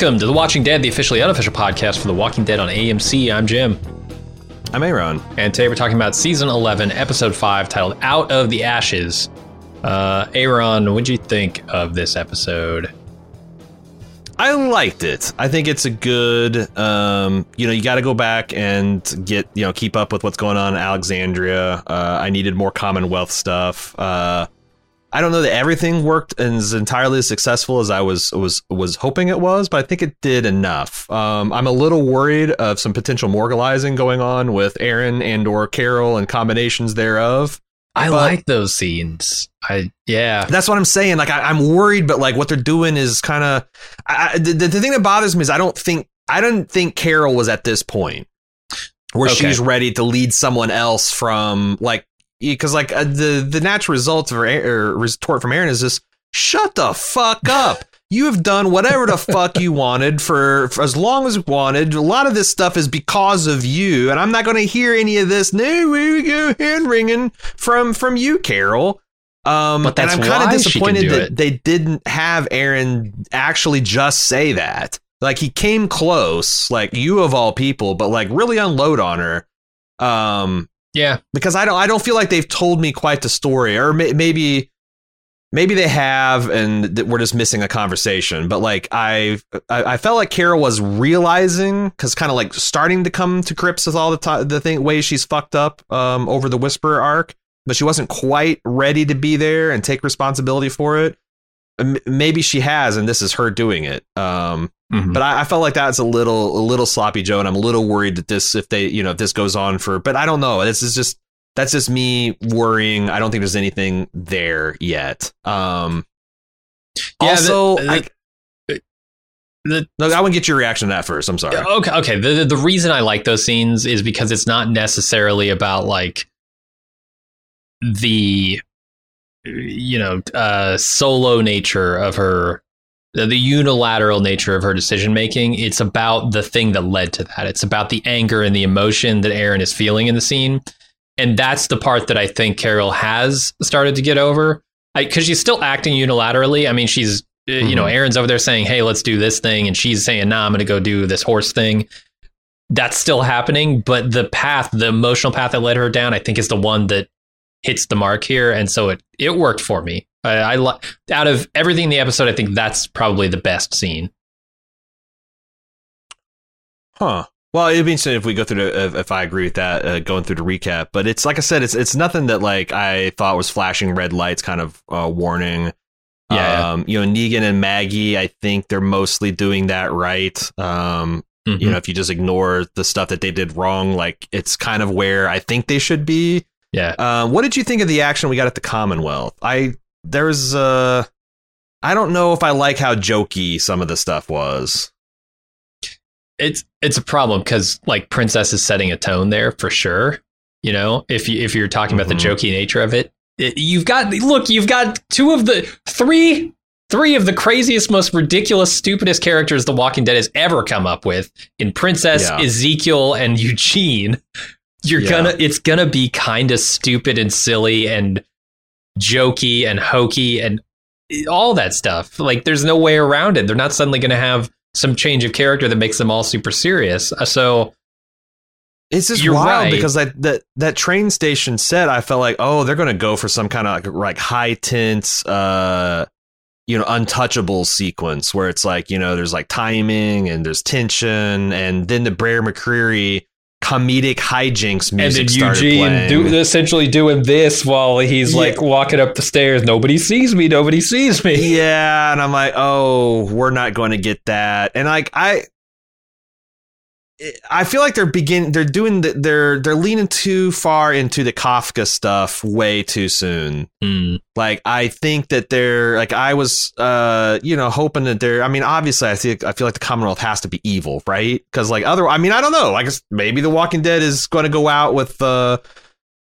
Welcome to The Watching Dead, the officially unofficial podcast for The Walking Dead on AMC. I'm Jim. I'm Aaron. And today we're talking about season 11, episode 5, titled Out of the Ashes. Uh, Aaron, what'd you think of this episode? I liked it. I think it's a good, um, you know, you got to go back and get, you know, keep up with what's going on in Alexandria. Uh, I needed more Commonwealth stuff. Uh, I don't know that everything worked and is entirely as successful as I was was was hoping it was, but I think it did enough. Um, I'm a little worried of some potential morgalizing going on with Aaron and or Carol and combinations thereof. I like those scenes. I yeah, that's what I'm saying. Like I, am worried, but like what they're doing is kind of the, the thing that bothers me is I don't think I don't think Carol was at this point where okay. she's ready to lead someone else from like because like uh, the the natural result of or retort from Aaron is just shut the fuck up. You have done whatever the fuck you wanted for, for, as long as you wanted. A lot of this stuff is because of you, and I'm not going to hear any of this. No, we go hand wringing from from you, Carol. Um, but and I'm kind of disappointed that it. they didn't have Aaron actually just say that. Like he came close, like you of all people, but like really unload on her. Um, yeah, because I don't I don't feel like they've told me quite the story, or may, maybe maybe they have, and we're just missing a conversation. But like I I, I felt like Carol was realizing because kind of like starting to come to grips with all the t- the thing ways she's fucked up um, over the Whisperer arc, but she wasn't quite ready to be there and take responsibility for it. maybe she has, and this is her doing it. Um, Mm-hmm. But I, I, felt like that's a little a little sloppy Joe, and I'm a little worried that this if they you know if this goes on for. But I don't know. This is just that's just me worrying. I don't think there's anything there yet. Um, yeah, also, the, the, I, the, no, I want to get your reaction to that first. I'm sorry. Okay, okay. The, the reason I like those scenes is because it's not necessarily about like the you know uh, solo nature of her the, the unilateral nature of her decision making. It's about the thing that led to that. It's about the anger and the emotion that Aaron is feeling in the scene. And that's the part that I think Carol has started to get over because she's still acting unilaterally. I mean, she's, mm-hmm. you know, mm-hmm. Aaron's over there saying, hey, let's do this thing. And she's saying, nah, I'm going to go do this horse thing. That's still happening. But the path, the emotional path that led her down, I think is the one that hits the mark here. And so it, it worked for me. I, I lo- out of everything in the episode, I think that's probably the best scene. Huh. Well, it'd be interesting if we go through the, if, if I agree with that, uh, going through the recap. But it's like I said, it's it's nothing that like I thought was flashing red lights, kind of uh, warning. Yeah. Um, you know, Negan and Maggie, I think they're mostly doing that right. Um, mm-hmm. you know, if you just ignore the stuff that they did wrong, like it's kind of where I think they should be. Yeah. Um, what did you think of the action we got at the Commonwealth? I there's uh I don't know if I like how jokey some of the stuff was. It's it's a problem because like Princess is setting a tone there for sure. You know, if you if you're talking mm-hmm. about the mm-hmm. jokey nature of it, it, you've got look, you've got two of the three three of the craziest, most ridiculous, stupidest characters The Walking Dead has ever come up with in Princess, yeah. Ezekiel, and Eugene. You're yeah. gonna it's gonna be kind of stupid and silly and jokey and hokey and all that stuff. Like there's no way around it. They're not suddenly going to have some change of character that makes them all super serious. Uh, so it's just wild right. because that, that that train station set, I felt like, oh, they're going to go for some kind of like, like high tense, uh, you know untouchable sequence where it's like you know there's like timing and there's tension and then the Bear McCreary comedic hijinks music and then started Eugene do, essentially doing this while he's Yeah. like walking up the stairs. Nobody sees me. Nobody sees me. yeah, and I'm like, oh, we're not going to get that. And like I, I feel like they're begin they're doing the, they're they're leaning too far into the Kafka stuff way too soon. Hmm. Like I think that they're like I was uh you know hoping that they're I mean obviously I think I feel like the Commonwealth has to be evil, right? Cuz like other I mean I don't know. I guess maybe the Walking Dead is going to go out with uh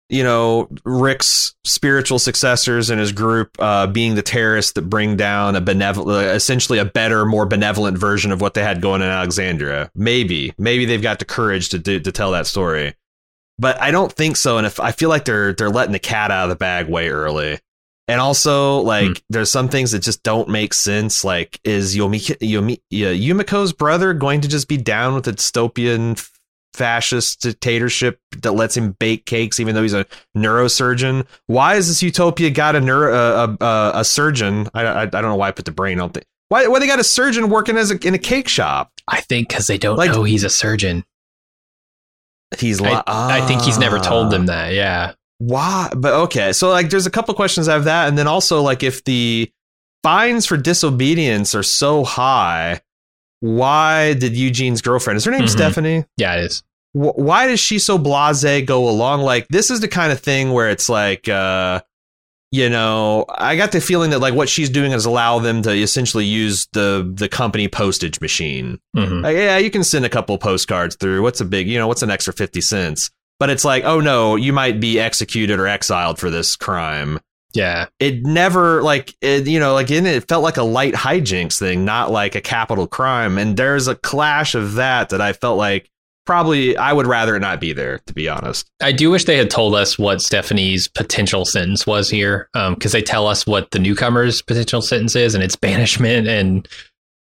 you know Rick's spiritual successors and his group uh being the terrorists that bring down a benevolent essentially a better more benevolent version of what they had going in Alexandria. Maybe maybe they've got the courage to do to tell that story. But I don't think so and if I feel like they're they're letting the cat out of the bag way early. And also, like, Hmm. there's some things that just don't make sense. Like, is Yumiko's brother going to just be down with the dystopian fascist dictatorship that lets him bake cakes, even though he's a neurosurgeon? Why is this utopia got a neuro, uh, a, a, a surgeon? I, I, I don't know why I put the brain on. Th- why, why they got a surgeon working as a, in a cake shop? I think because they don't Like- know he's a surgeon. He's I, li- I think he's never told Ah. them that. Yeah. why but okay so like there's a couple questions i have that and then also like if the fines for disobedience are so high why did eugene's girlfriend is her name Mhm. stephanie Yeah, it is. Wh- why does she so blase go along like this is the kind of thing where it's like uh you know i got the feeling that like what she's doing is allow them to essentially use the the company postage machine Mhm. like, yeah, you can send a couple postcards through. What's a big, you know, what's an extra 50 cents? But it's like, oh no, you might be executed or exiled for this crime. Yeah. It never, like, it, you know, like, in it, it felt like a light hijinks thing, not like a capital crime. And there's a clash of that that I felt like probably I would rather it not be there, to be honest. I do wish they had told us what Stephanie's potential sentence was here, um, because they tell us what the newcomer's potential sentence is, and it's banishment. And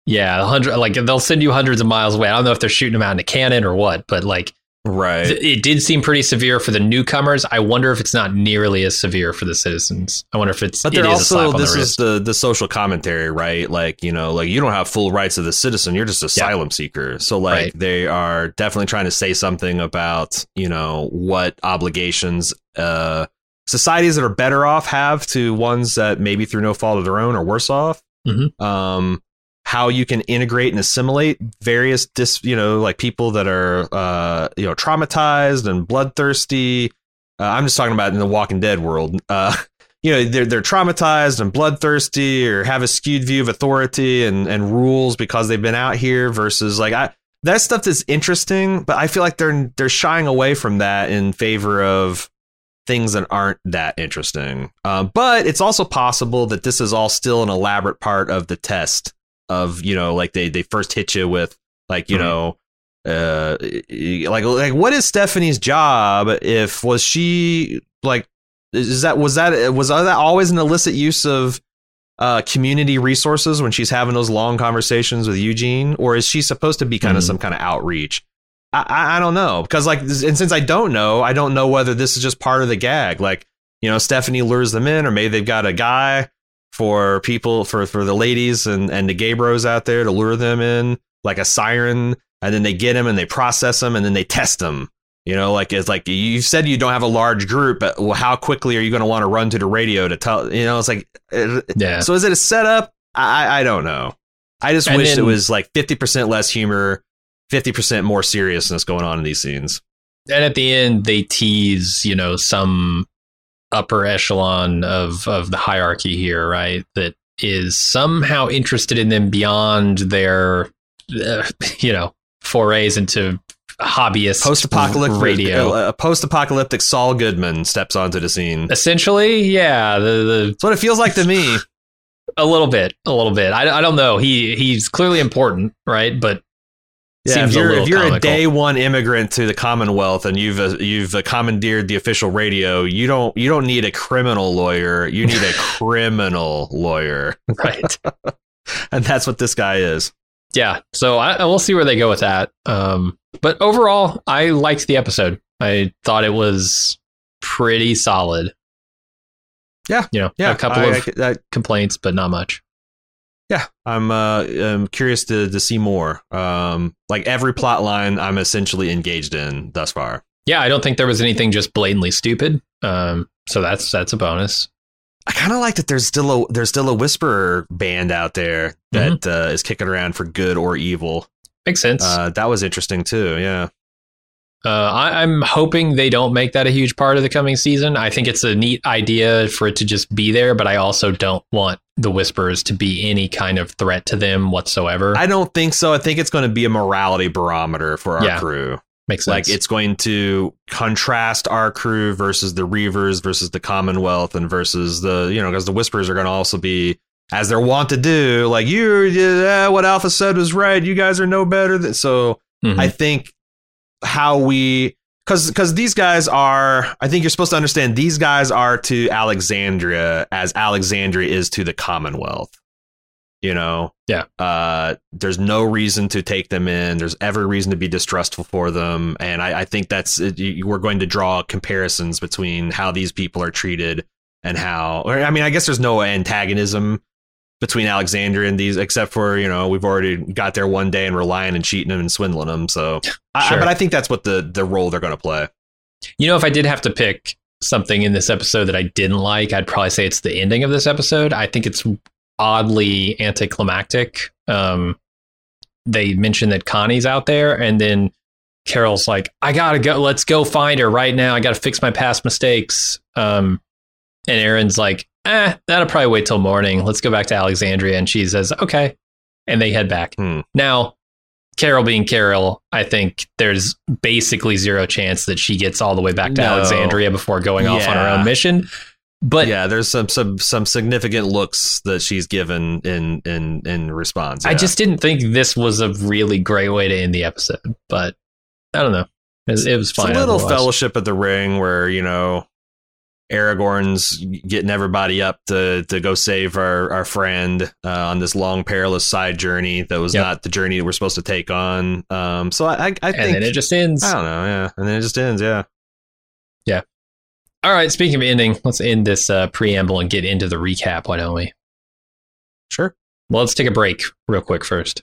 yeah, hundred like they'll send you hundreds of miles away. I don't know if they're shooting them out in a cannon or what, but like Right. it did seem pretty severe for the newcomers. I wonder if it's not nearly as severe for the citizens. I wonder if it's But they're slap also this the is the the social commentary, right? Like you know, like you don't have full rights as a citizen; you're just asylum seeker. So like Right. they are definitely trying to say something about you know what obligations uh, societies that are better off have to ones that maybe through no fault of their own are worse off. Mhm. Um, how you can integrate and assimilate various dis you know like people that are uh you know traumatized and bloodthirsty. Uh, i'm just talking about in the walking dead world. Uh you know they're they're traumatized and bloodthirsty or have a skewed view of authority and and rules because they've been out here versus like i that stuff is interesting but i feel like they're they're shying away from that in favor of things that aren't that interesting. Um, but it's also possible that this is all still an elaborate part of the test of you know like they they first hit you with like you Mhm. know uh like like what is stephanie's job if was she like is that was that was that always an illicit use of uh community resources when she's having those long conversations with eugene or is she supposed to be kind of Mhm. some kind of outreach I, I i don't know because like and since i don't know i don't know whether this is just part of the gag like you know stephanie lures them in or maybe they've got a guy for people for for the ladies and and the gay bros out there to lure them in like a siren. And then they get them and they process them and then they test them. You know like it's like you said you don't have a large group but well, how quickly are you going to want to run to the radio to tell you know it's like yeah. so is it a setup? I i don't know. I just And wish it was like 50% less humor 50% more seriousness going on in these scenes. And at the end they tease you know some upper echelon of of the hierarchy here right? That is somehow interested in them beyond their uh, you know forays into hobbyist post-apocalyptic radio. a post-apocalyptic saul goodman steps onto the scene. Essentially yeah the, the what it feels like to me. A little bit a little bit. I, I don't know. He he's clearly important right? But Yeah, seems if you're, little if you're a day one immigrant to the Commonwealth and you've uh, you've uh, commandeered the official radio, you don't you don't need a criminal lawyer. You need a criminal lawyer, right. And that's what this guy is. yeah. So I, I- we'll see where they go with that. Um but overall i liked the episode. I thought it was pretty solid. Yeah. you know Yeah, a couple I- of I complaints but not much yeah, I'm uh, I'm curious to to see more. Um, like every plot line, I'm essentially engaged in thus far. Yeah, I don't think there was anything just blatantly stupid. Um, so that's that's a bonus. I kind of like that. There's still a there's still a whisperer band out there that Mm-hmm. uh, is kicking around for good or evil. Makes sense. Uh, that was interesting too. Yeah. Uh, I, I'm hoping they don't make that a huge part of the coming season. I think it's a neat idea for it to just be there, but I also don't want the Whisperers to be any kind of threat to them whatsoever. I don't think so. I think it's going to be a morality barometer for our Yeah. crew. Makes sense. Like it's going to contrast our crew versus the Reavers versus the Commonwealth and versus the you know because the Whispers are going to also be as they're wont to do like you yeah what Alpha said was right you guys are no better than so Mhm. I think how we because because these guys are I think you're supposed to understand these guys are to Alexandria as Alexandria is to the Commonwealth. You know, Yeah. Uh, there's no reason to take them in. There's every reason to be distrustful for them, and I, I think that's you- we're going to draw comparisons between how these people are treated and how. Or, I mean, I guess there's no antagonism between Alexandria and these, except for you know we've already got there one day and we're lying and cheating them and swindling them. So, I, but I think that's what the the role they're going to play. You know, if I did have to pick something in this episode that I didn't like, I'd probably say it's the ending of this episode. I think it's oddly anticlimactic. Um, they mention that Connie's out there, and then Carol's like, "I gotta go. Let's go find her right now. I gotta fix my past mistakes." Um, and Aaron's like, "Eh, that'll probably wait till morning. Let's go back to Alexandria." And she says, "Okay," and they head back. Hmm. Now, Carol being Carol, I think there's basically zero chance that she gets all the way back to No. Alexandria before going off on her own mission. But yeah, there's some some some significant looks that she's given in in in response. I just didn't think this was a really great way to end the episode. But I don't know. It, it was it's a little otherwise. Fellowship of the Ring where you know Aragorn's getting everybody up to to go save our our friend uh, on this long perilous side journey that was Yep. not the journey that we're supposed to take on. Um, so I I, I and think then it just ends. I don't know, yeah, and then it just ends, yeah, yeah. All right. Speaking of ending, let's end this uh, preamble and get into the recap. Why don't we? Sure. Well, let's take a break real quick first.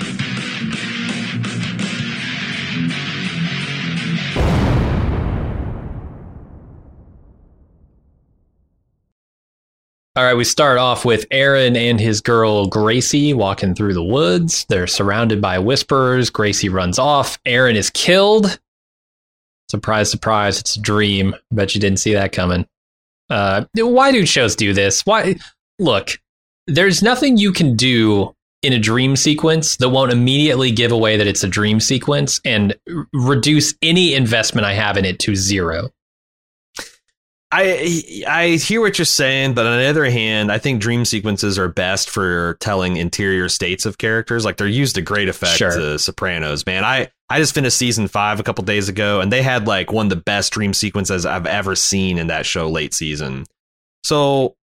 All right, we start off with Aaron and his girl Gracie walking through the woods. They're surrounded by whisperers. Gracie runs off. Aaron is killed. Surprise, surprise, it's a dream. Bet you didn't see that coming. Uh, why do shows do this? Why? Look, there's nothing you can do in a dream sequence that won't immediately give away that it's a dream sequence and reduce any investment I have in it to zero. I I hear what you're saying, but on the other hand, I think dream sequences are best for telling interior states of characters. Like they're used to great effect Sure. to Sopranos, man. I I just finished season five a couple days ago, and they had like one of the best dream sequences I've ever seen in that show late season. So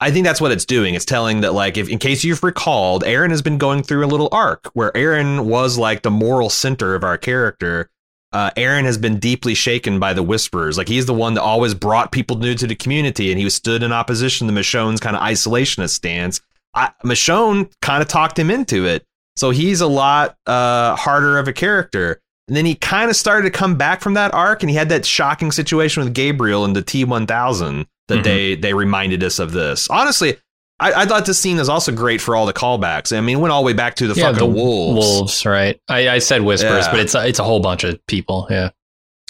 I think that's what it's doing. It's telling that like if in case you've recalled, Aaron has been going through a little arc where Aaron was like the moral center of our character. Uh, Aaron has been deeply shaken by the whisperers. Like he's the one that always brought people new to the community, and he was stood in opposition to Michonne's kind of isolationist stance. I, Michonne kind of talked him into it, so he's a lot uh, harder of a character. And then he kind of started to come back from that arc, and he had that shocking situation with Gabriel in the T one thousand that Mhm. they they reminded us of this. Honestly, I, I thought this scene is also great for all the callbacks. I mean, it went all the way back to the fucking wolves. Wolves, right? I, I said whispers, Yeah. but it's a, it's a whole bunch of people. Yeah.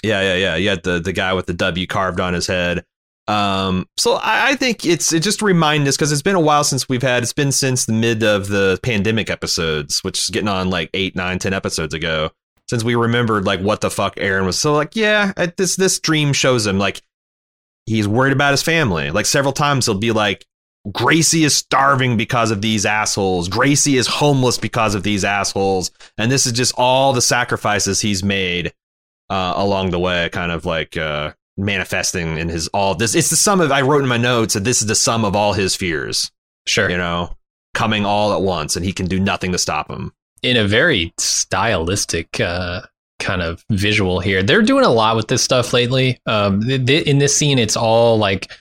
Yeah, yeah, yeah. You had the the guy with the W carved on his head. Um, so I, I think it's it just remind us because it's been a while since we've had. It's been since the mid of the pandemic episodes, which is getting on like eight, nine, ten episodes ago. Since we remembered like what the fuck Aaron was. So like, yeah, this this dream shows him like he's worried about his family. Like several times he'll be like, Gracie is starving because of these assholes. Gracie is homeless because of these assholes. And this is just all the sacrifices he's made uh, along the way, kind of like uh, manifesting in his all this. It's the sum of, I wrote in my notes that this is the sum of all his fears, Sure. you know, coming all at once, and he can do nothing to stop him. in a very stylistic uh, kind of visual here. They're doing a lot with this stuff lately. Um, th- th- in this scene, it's all like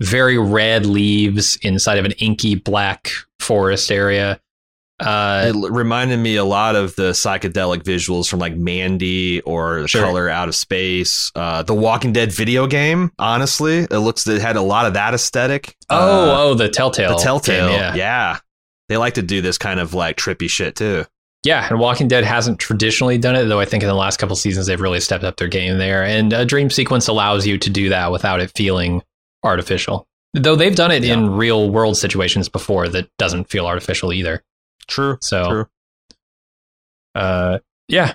very red leaves inside of an inky black forest area. Uh, it reminded me a lot of the psychedelic visuals from like Mandy or The Sure. Color Out of Space, uh, the Walking Dead video game. Honestly, it looks it had a lot of that aesthetic. oh, Uh, oh, the Telltale. the Telltale, game, yeah. yeah. They like to do this kind of like trippy shit too. Yeah, and Walking Dead hasn't traditionally done it, though I think in the last couple seasons they've really stepped up their game there. And a dream sequence allows you to do that without it feeling artificial. Though they've done it in real world situations before that doesn't feel artificial either. True. So, True. uh, yeah.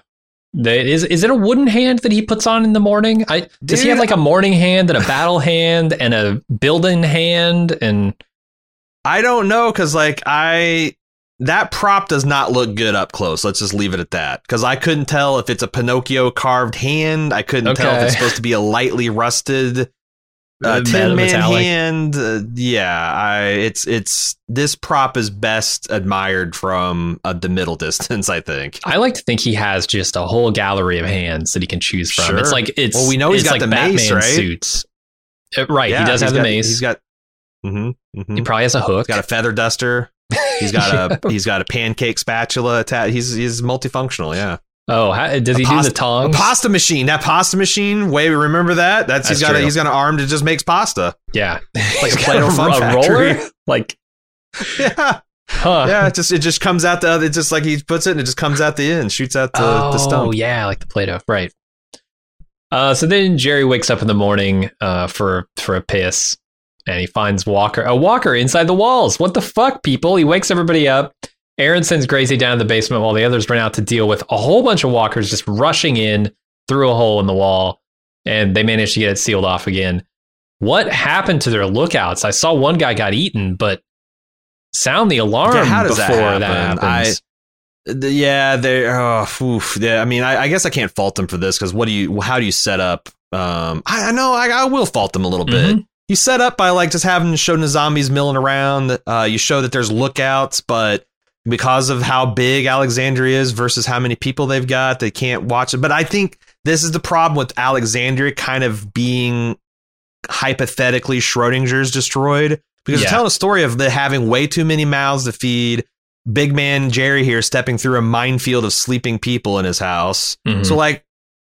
They, is is it a wooden hand that he puts on in the morning? I does he have like a morning hand and a battle hand and a building hand and I don't know because like I that prop does not look good up close. Let's just leave it at that because I couldn't tell if it's a Pinocchio carved hand. I couldn't tell if it's supposed to be a lightly rusted uh, Uh, Tin Man hand. Uh, yeah, I it's it's this prop is best admired from uh, the middle distance. I think. I like to think he has just a whole gallery of hands that he can choose from. Sure. It's like it's Well, we know he's it's got like the mace, Batman right? suits. Uh, right, Yeah, he does he's have the got- mace. He's got. Mm-hmm, mm-hmm. he probably has a hook. He's got a feather duster. He's got a he's got a pancake spatula. Atta- he's he's multifunctional. Yeah. Oh, how, does he pasta- do the tongs? A pasta machine. That pasta machine. Way remember that? That's, he's That's got a, he's got an arm that just makes pasta. yeah, Like He's a got Play-Doh Fun a roller. Like, Yeah, huh? yeah. It just it just comes out the other. It's just like he puts it and it just comes out the end, shoots out the, oh, the stump. Oh yeah, like the Play-Doh, right? Uh, so then Jerry wakes up in the morning uh, for for a piss, and he finds Walker a Walker inside the walls. What the fuck, people? He wakes everybody up. Aaron sends Gracie down to the basement while the others run out to deal with a whole bunch of walkers just rushing in through a hole in the wall, and they manage to get it sealed off again. What happened to their lookouts? I saw one guy got eaten, but sound the alarm Yeah, how does that before that, happen? happens. The- Yeah, they. Oh, oof, yeah. I mean, I, I guess I can't fault them for this because what do you? How do you set up? Um, I, I know I, I will fault them a little bit. Mhm. You set up by like just having to show the zombies milling around. Uh, you show that there's lookouts, but because of how big Alexandria is versus how many people they've got, they can't watch it. But I think this is the problem with Alexandria kind of being hypothetically Schrodinger's destroyed because Yeah. you're telling a story of the having way too many mouths to feed. Big man Jerry here stepping through a minefield of sleeping people in his house. Mhm. So like,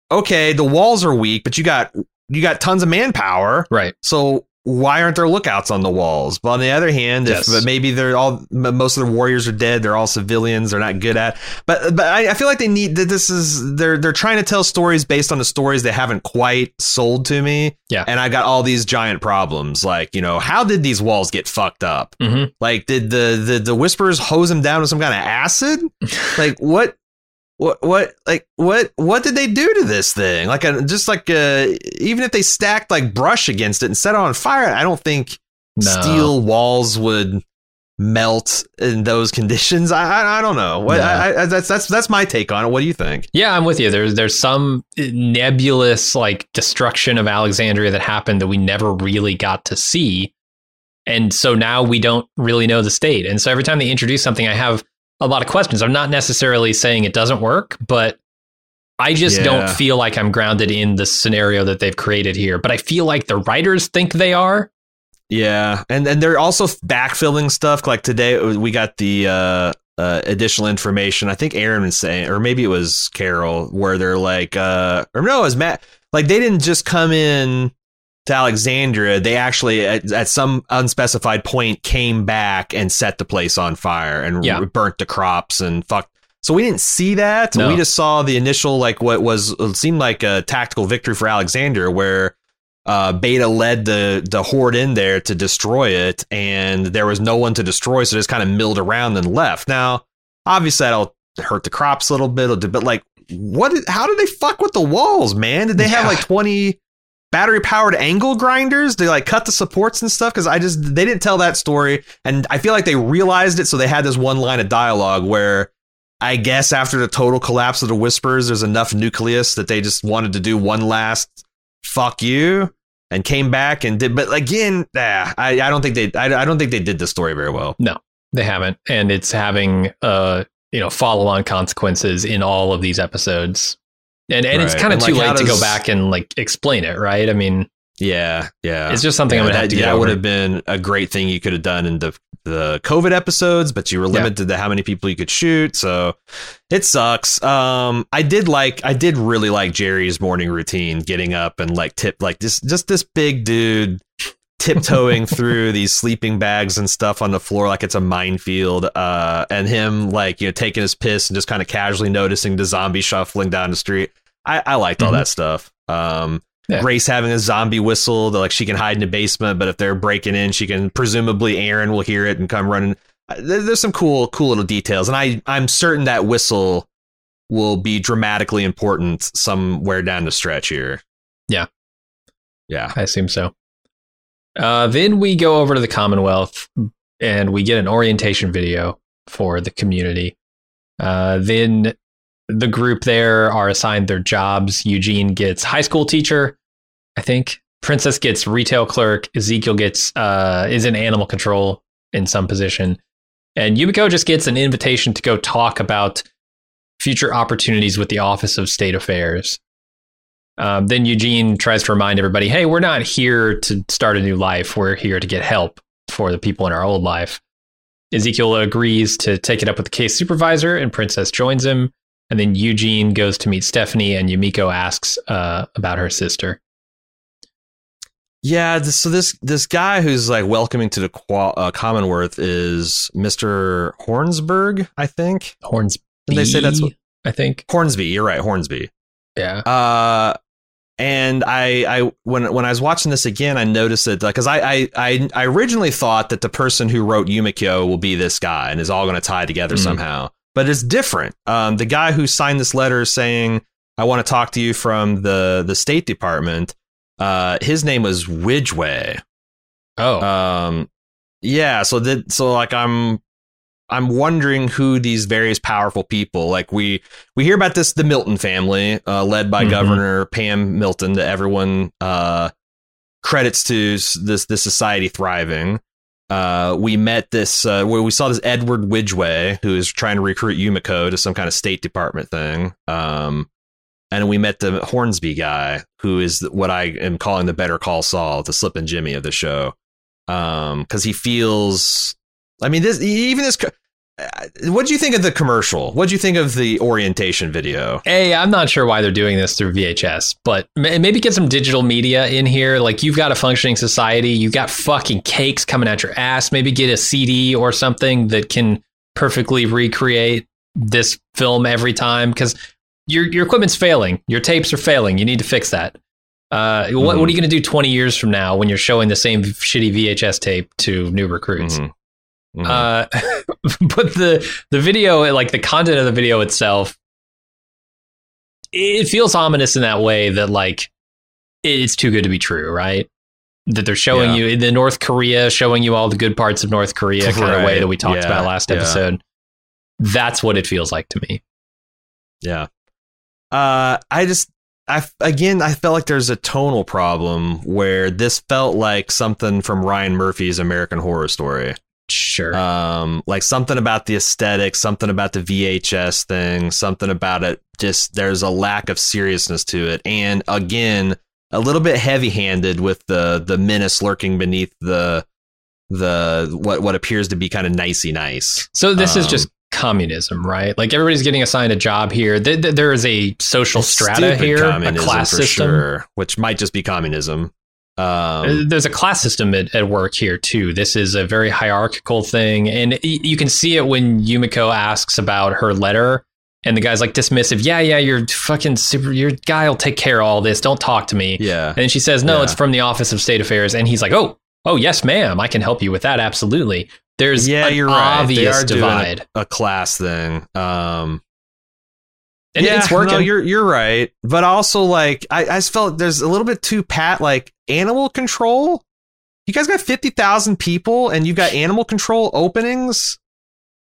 okay, the walls are weak, but you got you got tons of manpower. right. So why aren't there lookouts on the walls? But on the other hand, if Yes. maybe they're all most of the warriors are dead, they're all civilians, they're not good at. But but I, I feel like they need that. This is they're they're trying to tell stories based on the stories they haven't quite sold to me. Yeah. and I got all these giant problems. Like you know, how did these walls get fucked up? Mhm. Like did the the the whispers hose them down with some kind of acid? like what? What what like what what did they do to this thing? Like a, just like uh even if they stacked like brush against it and set it on fire, I don't think No. steel walls would melt in those conditions. I I, I don't know. What No. I, I, that's that's that's my take on it. What do you think? Yeah, I'm with you. There's there's some nebulous like destruction of Alexandria that happened that we never really got to see. And so now we don't really know the state. And so every time they introduce something, I have a lot of questions. I'm not necessarily saying it doesn't work, but I just Yeah. don't feel like I'm grounded in the scenario that they've created here. But I feel like the writers think they are. Yeah, and and they're also backfilling stuff. Like today, we got the uh, uh, additional information. I think Aaron was saying, or maybe it was Carol, where they're like, uh, or no, it was Matt. Like they didn't just come in to Alexandria. They actually, at, at some unspecified point, came back and set the place on fire and Yeah. burnt the crops and fucked. So we didn't see that. No. We just saw the initial, like what was it seemed like a tactical victory for Alexandria, where uh, Beta led the the horde in there to destroy it, and there was no one to destroy, so just kind of milled around and left. Now, obviously, that'll hurt the crops a little bit, but like, what? How did they fuck with the walls, man? Did they have Yeah. like twenty battery powered angle grinders? to like cut the supports and stuff because I just they didn't tell that story, and I feel like they realized it, so they had this one line of dialogue where. I guess after the total collapse of the Whispers, there's enough nucleus that they just wanted to do one last fuck you and came back and did. But again, ah, I, I don't think they I, I don't think they did the story very well. No they haven't, and it's having uh you know follow on consequences in all of these episodes, and and it's kind of too like, late to go back and like explain it, right? I mean, Yeah, yeah. it's just something I'm Yeah, gonna have that, to get that would have been a great thing you could have done in the the COVID episodes, but you were Yeah. limited to how many people you could shoot, so it sucks. Um, I did like, I did really like Jerry's morning routine, getting up and like tip, like this, just this big dude tiptoeing through these sleeping bags and stuff on the floor like it's a minefield. Uh, and him like you know taking his piss and just kind of casually noticing the zombie shuffling down the street. I, I liked all Mhm. that stuff. Um, Yeah. Grace having a zombie whistle that like she can hide in the basement, but if they're breaking in, she can presumably Aaron will hear it and come running. Uh, There's some cool, cool little details, and I I'm certain that whistle will be dramatically important somewhere down the stretch here. Yeah. yeah, I assume so. Uh, then we go over to the Commonwealth and we get an orientation video for the community. Uh, then the group there are assigned their jobs. Eugene gets high school teacher, I think. Princess gets retail clerk. Ezekiel gets uh, is in animal control in some position, and Yumiko just gets an invitation to go talk about future opportunities with the Office of State Affairs. Um, then Eugene tries to remind everybody, hey, we're not here to start a new life. We're here to get help for the people in our old life. Ezekiel agrees to take it up with the case supervisor, and Princess joins him. And then Eugene goes to meet Stephanie, and Yumiko asks uh, about her sister. yeah. this- So this this guy who's like welcoming to the qual- uh, Commonwealth is Mister Hornsberg, I think. Hornsby. Did they say that's what- I think. Hornsby. You're right, Hornsby. Yeah. Uh, and I, I when when I was watching this again, I noticed that because I, I I I originally thought that the person who wrote Yumiko will be this guy and is all going to tie together Mhm. somehow, but it's different. Um, the guy who signed this letter saying I want to talk to you from the the State Department, uh, his name was Widgway. Oh. Um, yeah. So that so like I'm I'm wondering who these various powerful people like we we hear about this the Milton family uh, led by Mhm. Governor Pam Milton that everyone uh, credits to this this society thriving. Uh, we met this uh, where we saw this Edward Widgway who is trying to recruit Yumiko to some kind of State Department thing. Um, and we met the Hornsby guy who is what I am calling the Better Call Saul, the Slippin' Jimmy of the show um because he feels i mean this even this what do you think of the commercial? What do you think of the orientation video? Hey, I'm not sure why they're doing this through VHS, but maybe get some digital media in here. Like you've got a functioning society, you've got fucking cakes coming at your ass. Maybe get a CD or something that can perfectly recreate this film every time because your your equipment's failing, your tapes are failing. You need to fix that. Uh, mm-hmm. what, what, are you going to do 20 years from now when you're showing the same shitty VHS tape to new recruits? Mm-hmm. Mm-hmm. Uh, but the the video, like the content of the video itself, it feels ominous in that way that like it's too good to be true, right? That they're showing yeah. you the North Korea, showing you all the good parts of North Korea right. kind of way that we talked yeah. about last episode. Yeah. That's what it feels like to me. Yeah. Uh, I just I again I felt like there's a tonal problem where this felt like something from Ryan Murphy's American Horror Story. Sure. Um, like something about the aesthetic, something about the VHS thing, something about it. Just there's a lack of seriousness to it, and again, a little bit heavy-handed with the the menace lurking beneath the the what what appears to be kind of nicey nice. So this um, is just communism, right? Like everybody's getting assigned a job here. There is a social strata here, a class system, sure, which might just be communism. Um, There's a class system at, at, work here too. This is a very hierarchical thing, and you can see it when Yumiko asks about her letter, and the guy's like dismissive. Yeah, yeah, you're fucking super. Your guy will take care of all this. Don't talk to me. Yeah. And she says, no, yeah. it's from the Office of State Affairs, and he's like, oh, oh, yes, ma'am, I can help you with that. Absolutely. There's yeah, you're obvious right. divide. A, a, class thing. Um, and yeah, it's working. No, you're you're right, but also like I, I just felt there's a little bit too pat like animal control. You guys got fifty thousand people, and you've got animal control openings.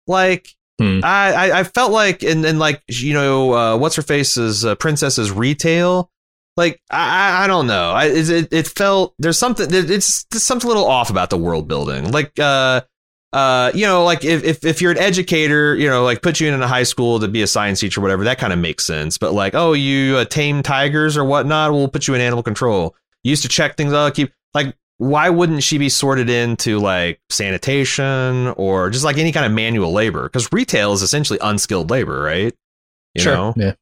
Like hmm. I, I, I felt like and and like you know uh, what's her face's uh, princess's retail. Like I I don't know. I it it felt there's something it's, it's something a little off about the world building. Like uh uh, you know, like if, if, if you're an educator, you know, like put you in a high school to be a science teacher, or whatever, that kind of makes sense. But like, oh, you uh, tame tigers or whatnot, we'll put you in animal control. You used to check things out, keep like, why wouldn't she be sorted into like sanitation or just like any kind of manual labor? Because retail is essentially unskilled labor, right? You sure. Know? Yeah.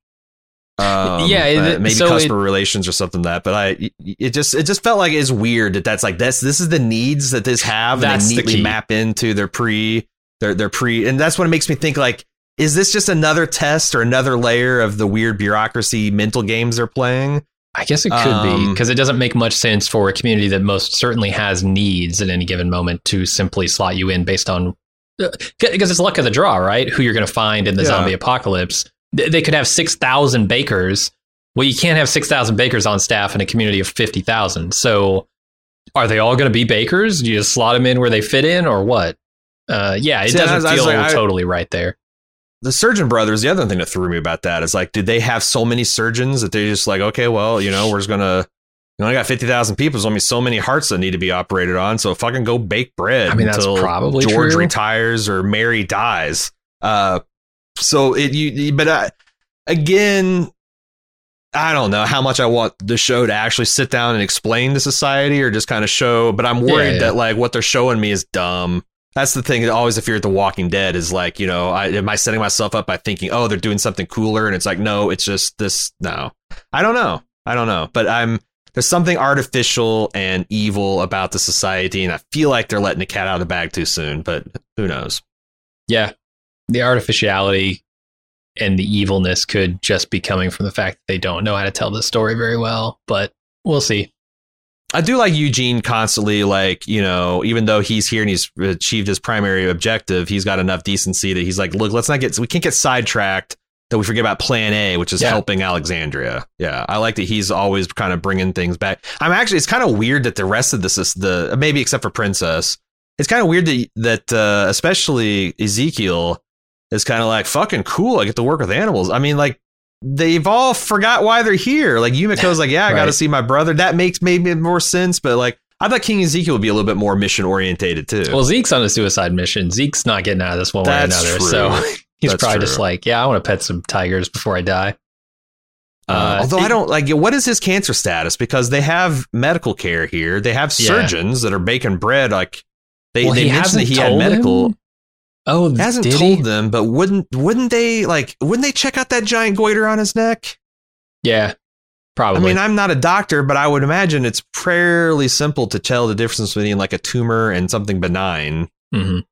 Um, yeah, it, maybe so customer it, relations or something like that. But I, it just it just felt like it's weird that that's like this. This is the needs that this have, and they neatly the map into their pre, their their pre, and that's what it makes me think like, is this just another test or another layer of the weird bureaucracy mental games they're playing? I guess it could um, be because it doesn't make much sense for a community that most certainly has needs at any given moment to simply slot you in based on because uh, it's luck of the draw, right? Who you're going to find in the yeah. zombie apocalypse they could have 6,000 bakers. Well, you can't have 6,000 bakers on staff in a community of 50,000. So are they all going to be bakers? Do you just slot them in where they fit in or what? Uh, yeah, it See, doesn't I feel I like, totally right there. The Surgeon Brothers, the other thing that threw me about that is like, did they have so many surgeons that they're just like, okay, well, you know, we're just going to, you know, I got 50,000 people. There's only so many hearts that need to be operated on. So if I can go bake bread I mean, until that's probably George true. retires or Mary dies. Uh, so it you but I, again I don't know how much I want the show to actually sit down and explain the society or just kind of show, but I'm worried yeah, yeah. that like what they're showing me is dumb. That's the thing. Always, if you're at The Walking Dead, is like, you know, I, am I setting myself up by thinking, oh, they're doing something cooler, and it's like, no, it's just this. No, I don't know. I don't know, but I'm there's something artificial and evil about the society, and I feel like they're letting the cat out of the bag too soon. But who knows? Yeah, the artificiality and the evilness could just be coming from the fact that they don't know how to tell the story very well, but we'll see. I do like Eugene constantly, like, you know, even though he's here and he's achieved his primary objective, he's got enough decency that he's like, look, let's not get, we can't get sidetracked that we forget about plan A, which is yeah. helping Alexandria. Yeah. I like that he's always kind of bringing things back. I'm actually, it's kind of weird that the rest of this is the, maybe except for Princess, it's kind of weird that, that uh, especially Ezekiel, is kind of like fucking cool. I get to work with animals. I mean, like they've all forgot why they're here. Like Yumiko's like, yeah, I right. got to see my brother. That makes maybe more sense, but like. I thought King Ezekiel would be a little bit more mission orientated too. Well, Zeke's on a suicide mission. Zeke's not getting out of this one That's way or another. True. So he's That's probably true. just like, yeah, I want to pet some tigers before I die. Uh, uh, although it, I don't like, what is his cancer status? Because they have medical care here. They have surgeons yeah. that are baking bread. Like they, well, they mentioned that he had medical. Him? Oh, hasn't told he? them, but wouldn't wouldn't they like wouldn't they check out that giant goiter on his neck? Yeah, probably. I mean, I'm not a doctor, but I would imagine it's fairly simple to tell the difference between like a tumor and something benign. Mhm.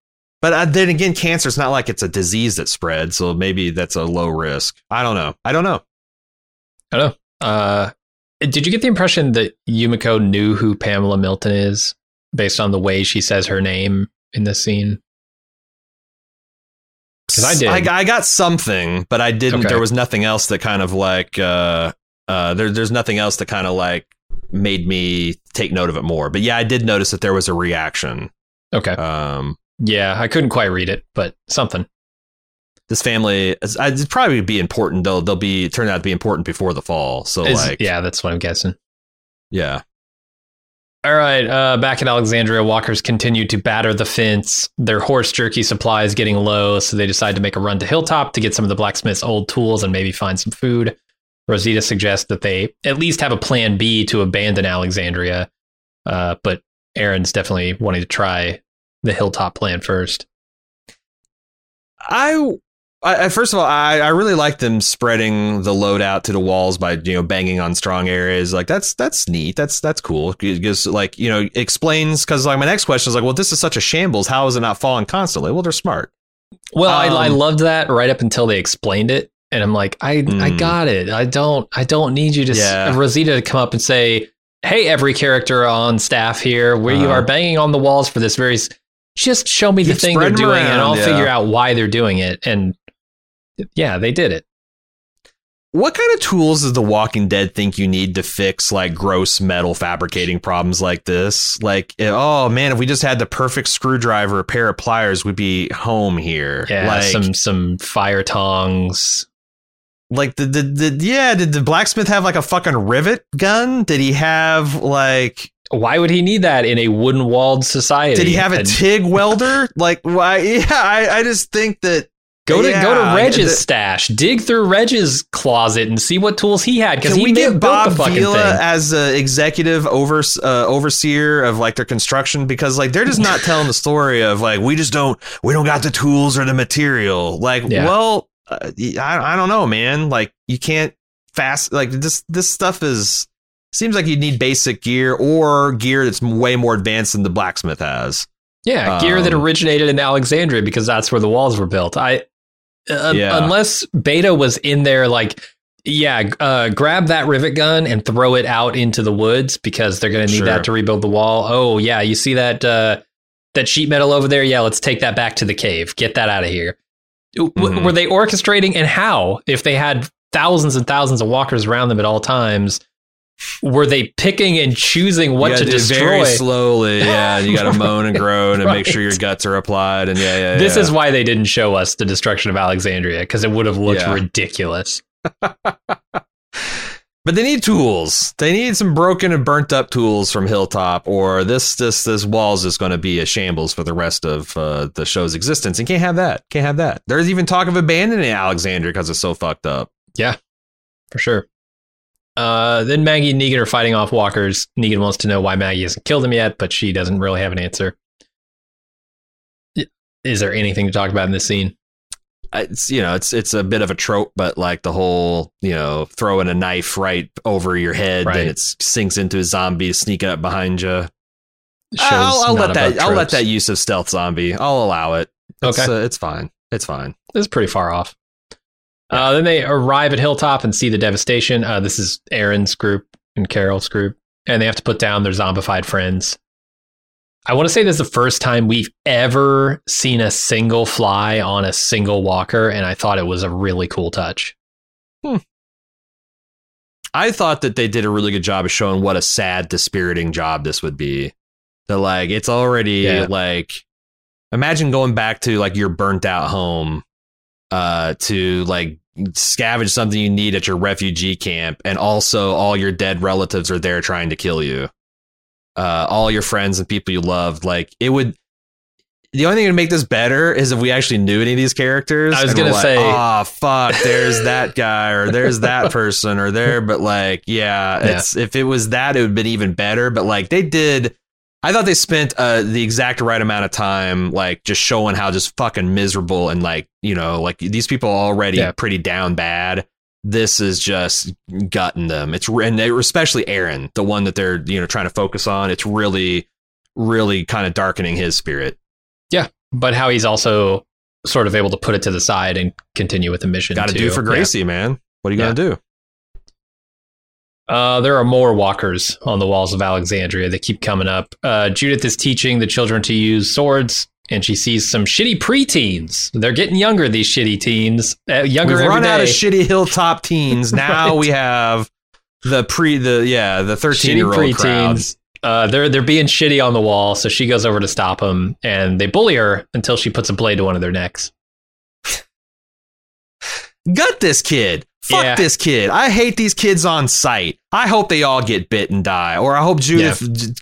But uh, then again, cancer is not like it's a disease that spreads, so maybe that's a low risk. I don't know. I don't know. I don't know. Uh, did you get the impression that Yumiko knew who Pamela Milton is based on the way she says her name in this scene? 'Cause I did. I, I got something, but I didn't. Okay. There was nothing else that kind of like uh, uh, there, there's nothing else that kind of like made me take note of it more. But yeah, I did notice that there was a reaction. Okay. Um, Yeah, I couldn't quite read it, but something. this family it's, it'd probably be important though. They'll be turn out to be important before the fall. So Is- like yeah, that's what I'm guessing. yeah. All right, uh, back at Alexandria, walkers continue to batter the fence. Their horse jerky supply is getting low, so they decide to make a run to Hilltop to get some of the blacksmith's old tools and maybe find some food. Rosita suggests that they at least have a plan B to abandon Alexandria, uh, but Aaron's definitely wanting to try the Hilltop plan first. I, I I- first of all, I, I really like them spreading the load out to the walls by you know banging on strong areas. Like that's that's neat. That's that's cool. It gives like you know explains because like my next question is like, well, this is such a shambles. How is it not falling constantly? Well, they're smart. Well, I, I Um, loved that right up until they explained it, and I'm like, I I Mm. got it. I don't I don't need you to s- Yeah. Rosita to come up and say, "Hey, every character on staff here, where you Uh-huh. are banging on the walls for this very." Just show me the thing they're doing, and I'll yeah. figure out why they're doing it. And yeah, they did it. What kind of tools does The Walking Dead think you need to fix like gross metal fabricating problems like this? Like, eh, oh man, if we just had the perfect screwdriver, a pair of pliers, we'd be home here. Yeah, like, some some fire tongs. like the, the the yeah, did the blacksmith have like a fucking rivet gun? Did he have like Why would he need that in a wooden walled society? did he have a TIG welder? Like why yeah, I, I just think that Go to go to Reg's the- stash, dig through Reg's closet, and see what tools he had because he we get Bob Vila as an executive over, uh, overseer of like their construction? Because like they're just not telling the story of like we just don't we don't got the tools or the material. Like, Yeah. well, uh, I I don't know, man. Like you can't fast like this this stuff is seems like you need basic gear or gear that's way more advanced than the blacksmith has. Yeah, gear that Um, originated in Alexandria because that's where the walls were built. I uh, Yeah. unless Beta was in there like yeah, uh, grab that rivet gun and throw it out into the woods because they're going to need Sure. that to rebuild the wall. Oh yeah, you see that uh, that sheet metal over there? Yeah, let's take that back to the cave. Get that out of here. Mhm. Were they orchestrating and how? If they had thousands and thousands of walkers around them at all times, were they picking and choosing what to gotta do it destroy? very slowly. Yeah, you got to moan and groan and make sure your guts are applied. And yeah, yeah. This yeah. is why they didn't show us the destruction of Alexandria because it would have looked Yeah. ridiculous. But they need tools. They need some broken and burnt up tools from Hilltop, or this this this wall's just going to be a shambles for the rest of uh, the show's existence. And can't have that. Can't have that. There's even talk of abandoning Alexandria because it's so fucked up. Yeah, for sure. Uh, then Maggie and Negan are fighting off walkers. Negan wants to know why Maggie hasn't killed him yet, but she doesn't really have an answer. Is there anything to talk about in this scene? It's you know it's it's a bit of a trope, but like the whole you know throwing a knife right over your head Right. and it sinks into a zombie sneaking up behind you. I'll, I'll let that above I'll let that use of stealth zombie. I'll allow it. It's, Okay. uh, it's fine. It's fine. This is pretty far off. Uh, then they arrive at Hilltop and see the devastation. Uh, this is Aaron's group and Carol's group, and they have to put down their zombified friends. I want to say this is the first time we've ever seen a single fly on a single walker, and I thought it was a really cool touch. I thought that they did a really good job of showing what a sad, dispiriting job this would be. That like it's already Yeah. like imagine going back to like your burnt out home uh to like scavenge something you need at your refugee camp and also all your dead relatives are there trying to kill you. Uh all your friends and people you loved like it would the only thing to make this better is if we actually knew any of these characters. I was gonna like, say- oh fuck, there's that guy or there's that person or there, but like, yeah, Yeah. it's if it was that, it would have been even better. But like, they did I thought they spent uh, the exact right amount of time, like just showing how just fucking miserable and like you know, like these people are already Yeah. pretty down bad. This is just gutting them. It's and they, especially Aaron, the one that they're you know trying to focus on. It's really, really kind of darkening his spirit. Yeah, but how he's also sort of able to put it to the side and continue with the mission. Got to do for Yeah. Gracie, man. What are you Yeah. gonna do? Uh, there are more walkers on the walls of Alexandria that keep coming up. Uh, Judith is teaching the children to use swords, and she sees some shitty preteens. They're getting younger, these shitty teens. Uh, younger We've run out of shitty hilltop teens. Now Right. we have the pre the yeah the thirteen shitty year old preteens. Uh, they're they're being shitty on the wall, so she goes over to stop them, and they bully her until she puts a blade to one of their necks. Gut this kid. Fuck Yeah. this kid. I hate these kids on sight. I hope they all get bit and die. Or I hope Judith, j-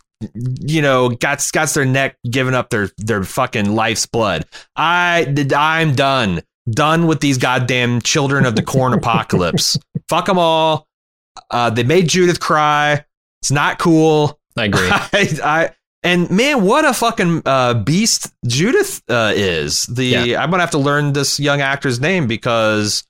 you know, got got their neck giving up their their fucking life's blood. I I'm done. Done with these goddamn children of the corn apocalypse. Fuck them all. Uh, they made Judith cry. It's not cool. I agree. I, I and man, what a fucking uh, beast Judith uh, is. The Yeah. I'm gonna have to learn this young actor's name because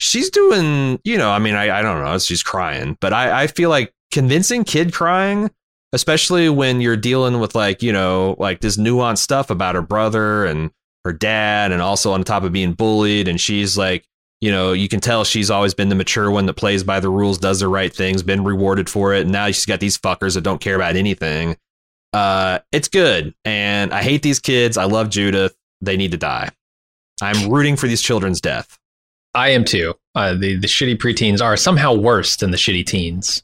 she's doing. You know, I mean, I, I don't know. She's crying, but I, I feel like convincing kid crying, especially when you're dealing with like you know like this nuanced stuff about her brother and her dad, and also on top of being bullied, and she's like. You know, you can tell she's always been the mature one that plays by the rules, does the right things, been rewarded for it. And now she's got these fuckers that don't care about anything uh, it's good. And I hate these kids. I love Judith. They need to die. I'm rooting for these children's death. I am too. Uh, the the shitty preteens are somehow worse than the shitty teens.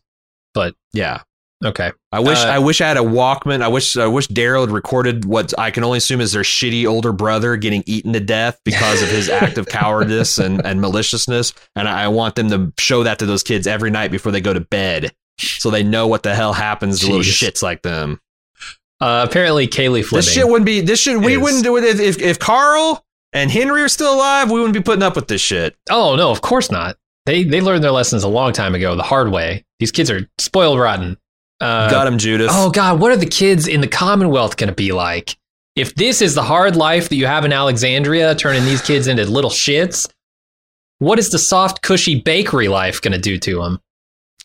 But yeah. Okay. I wish Uh, I wish I had a Walkman. I wish I wish Daryl had recorded what I can only assume is their shitty older brother getting eaten to death because of his act of cowardice and, and maliciousness. And I want them to show that to those kids every night before they go to bed. So they know what the hell happens to little shits like them. Uh, apparently, Cailey Fleming. This shit wouldn't be this shit we is- wouldn't do it if, if if Carl and Henry are still alive, we wouldn't be putting up with this shit. Oh no, of course not. They they learned their lessons a long time ago, the hard way. These kids are spoiled rotten. Uh, Got him, Judas. oh god, what are the kids in the Commonwealth going to be like? If this is the hard life that you have in Alexandria, turning these kids into little shits, what is the soft, cushy bakery life going to do to them?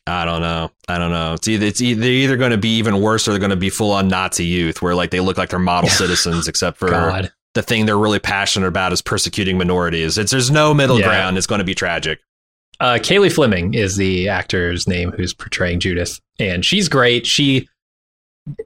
I don't know. I don't know. It's either it's either, they're either going to be even worse or they're going to be full on Nazi youth, where like they look like they're model citizens, except for God, the thing they're really passionate about is persecuting minorities. It's there's no middle Yeah. ground. It's going to be tragic. uh, Cailey Fleming is the actor's name who's portraying Judith, and she's great. She,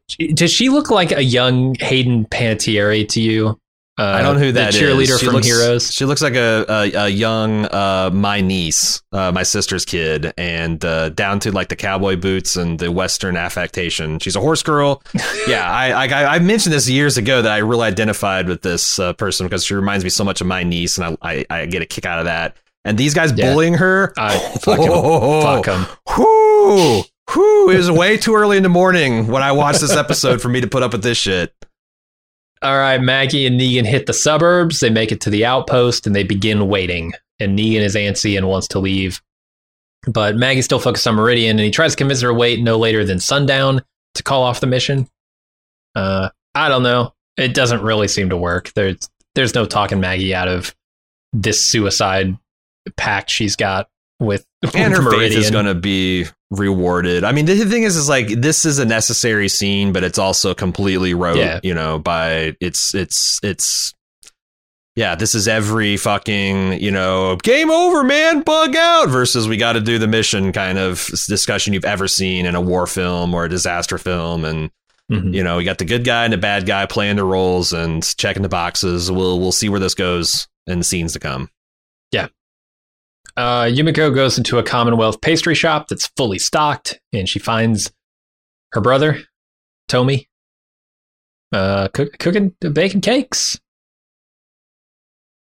she- does she look like a young Hayden Panettiere to you? Uh, I don't know who that is. the that is. cheerleader She from looks- Heroes. She looks like a a, a young uh, my niece, uh, my sister's kid, and uh, down to like the cowboy boots and the western affectation. She's a horse girl. yeah, I, I I mentioned this years ago that I really identified with this uh, person because she reminds me so much of my niece, and I I, I get a kick out of that. And these guys Yeah. bullying her, I fuck him. Fuck him. Whoo, whoo! It was way too early in the morning when I watched this episode for me to put up with this shit. All right, Maggie and Negan hit the suburbs. They make it to the outpost and they begin waiting. And Negan is antsy and wants to leave. But Maggie's still focused on Meridian and he tries to convince her to wait no later than sundown to call off the mission. Uh, I don't know. It doesn't really seem to work. There's there's no talking Maggie out of this suicide pact she's got with and her faith Meridian. is going to be rewarded. I mean, the thing is, is like this is a necessary scene, but it's also completely rote, Yeah. you know, by it's it's it's. Yeah, this is every fucking, you know, game over, man, bug out versus we got to do the mission kind of discussion you've ever seen in a war film or a disaster film. And, Mhm. you know, we got the good guy and the bad guy playing their roles and checking the boxes. We'll, we'll see where this goes in the scenes to come. Uh, Yumiko goes into a Commonwealth pastry shop that's fully stocked, and she finds her brother, Tomi, uh, cook, cooking baking cakes.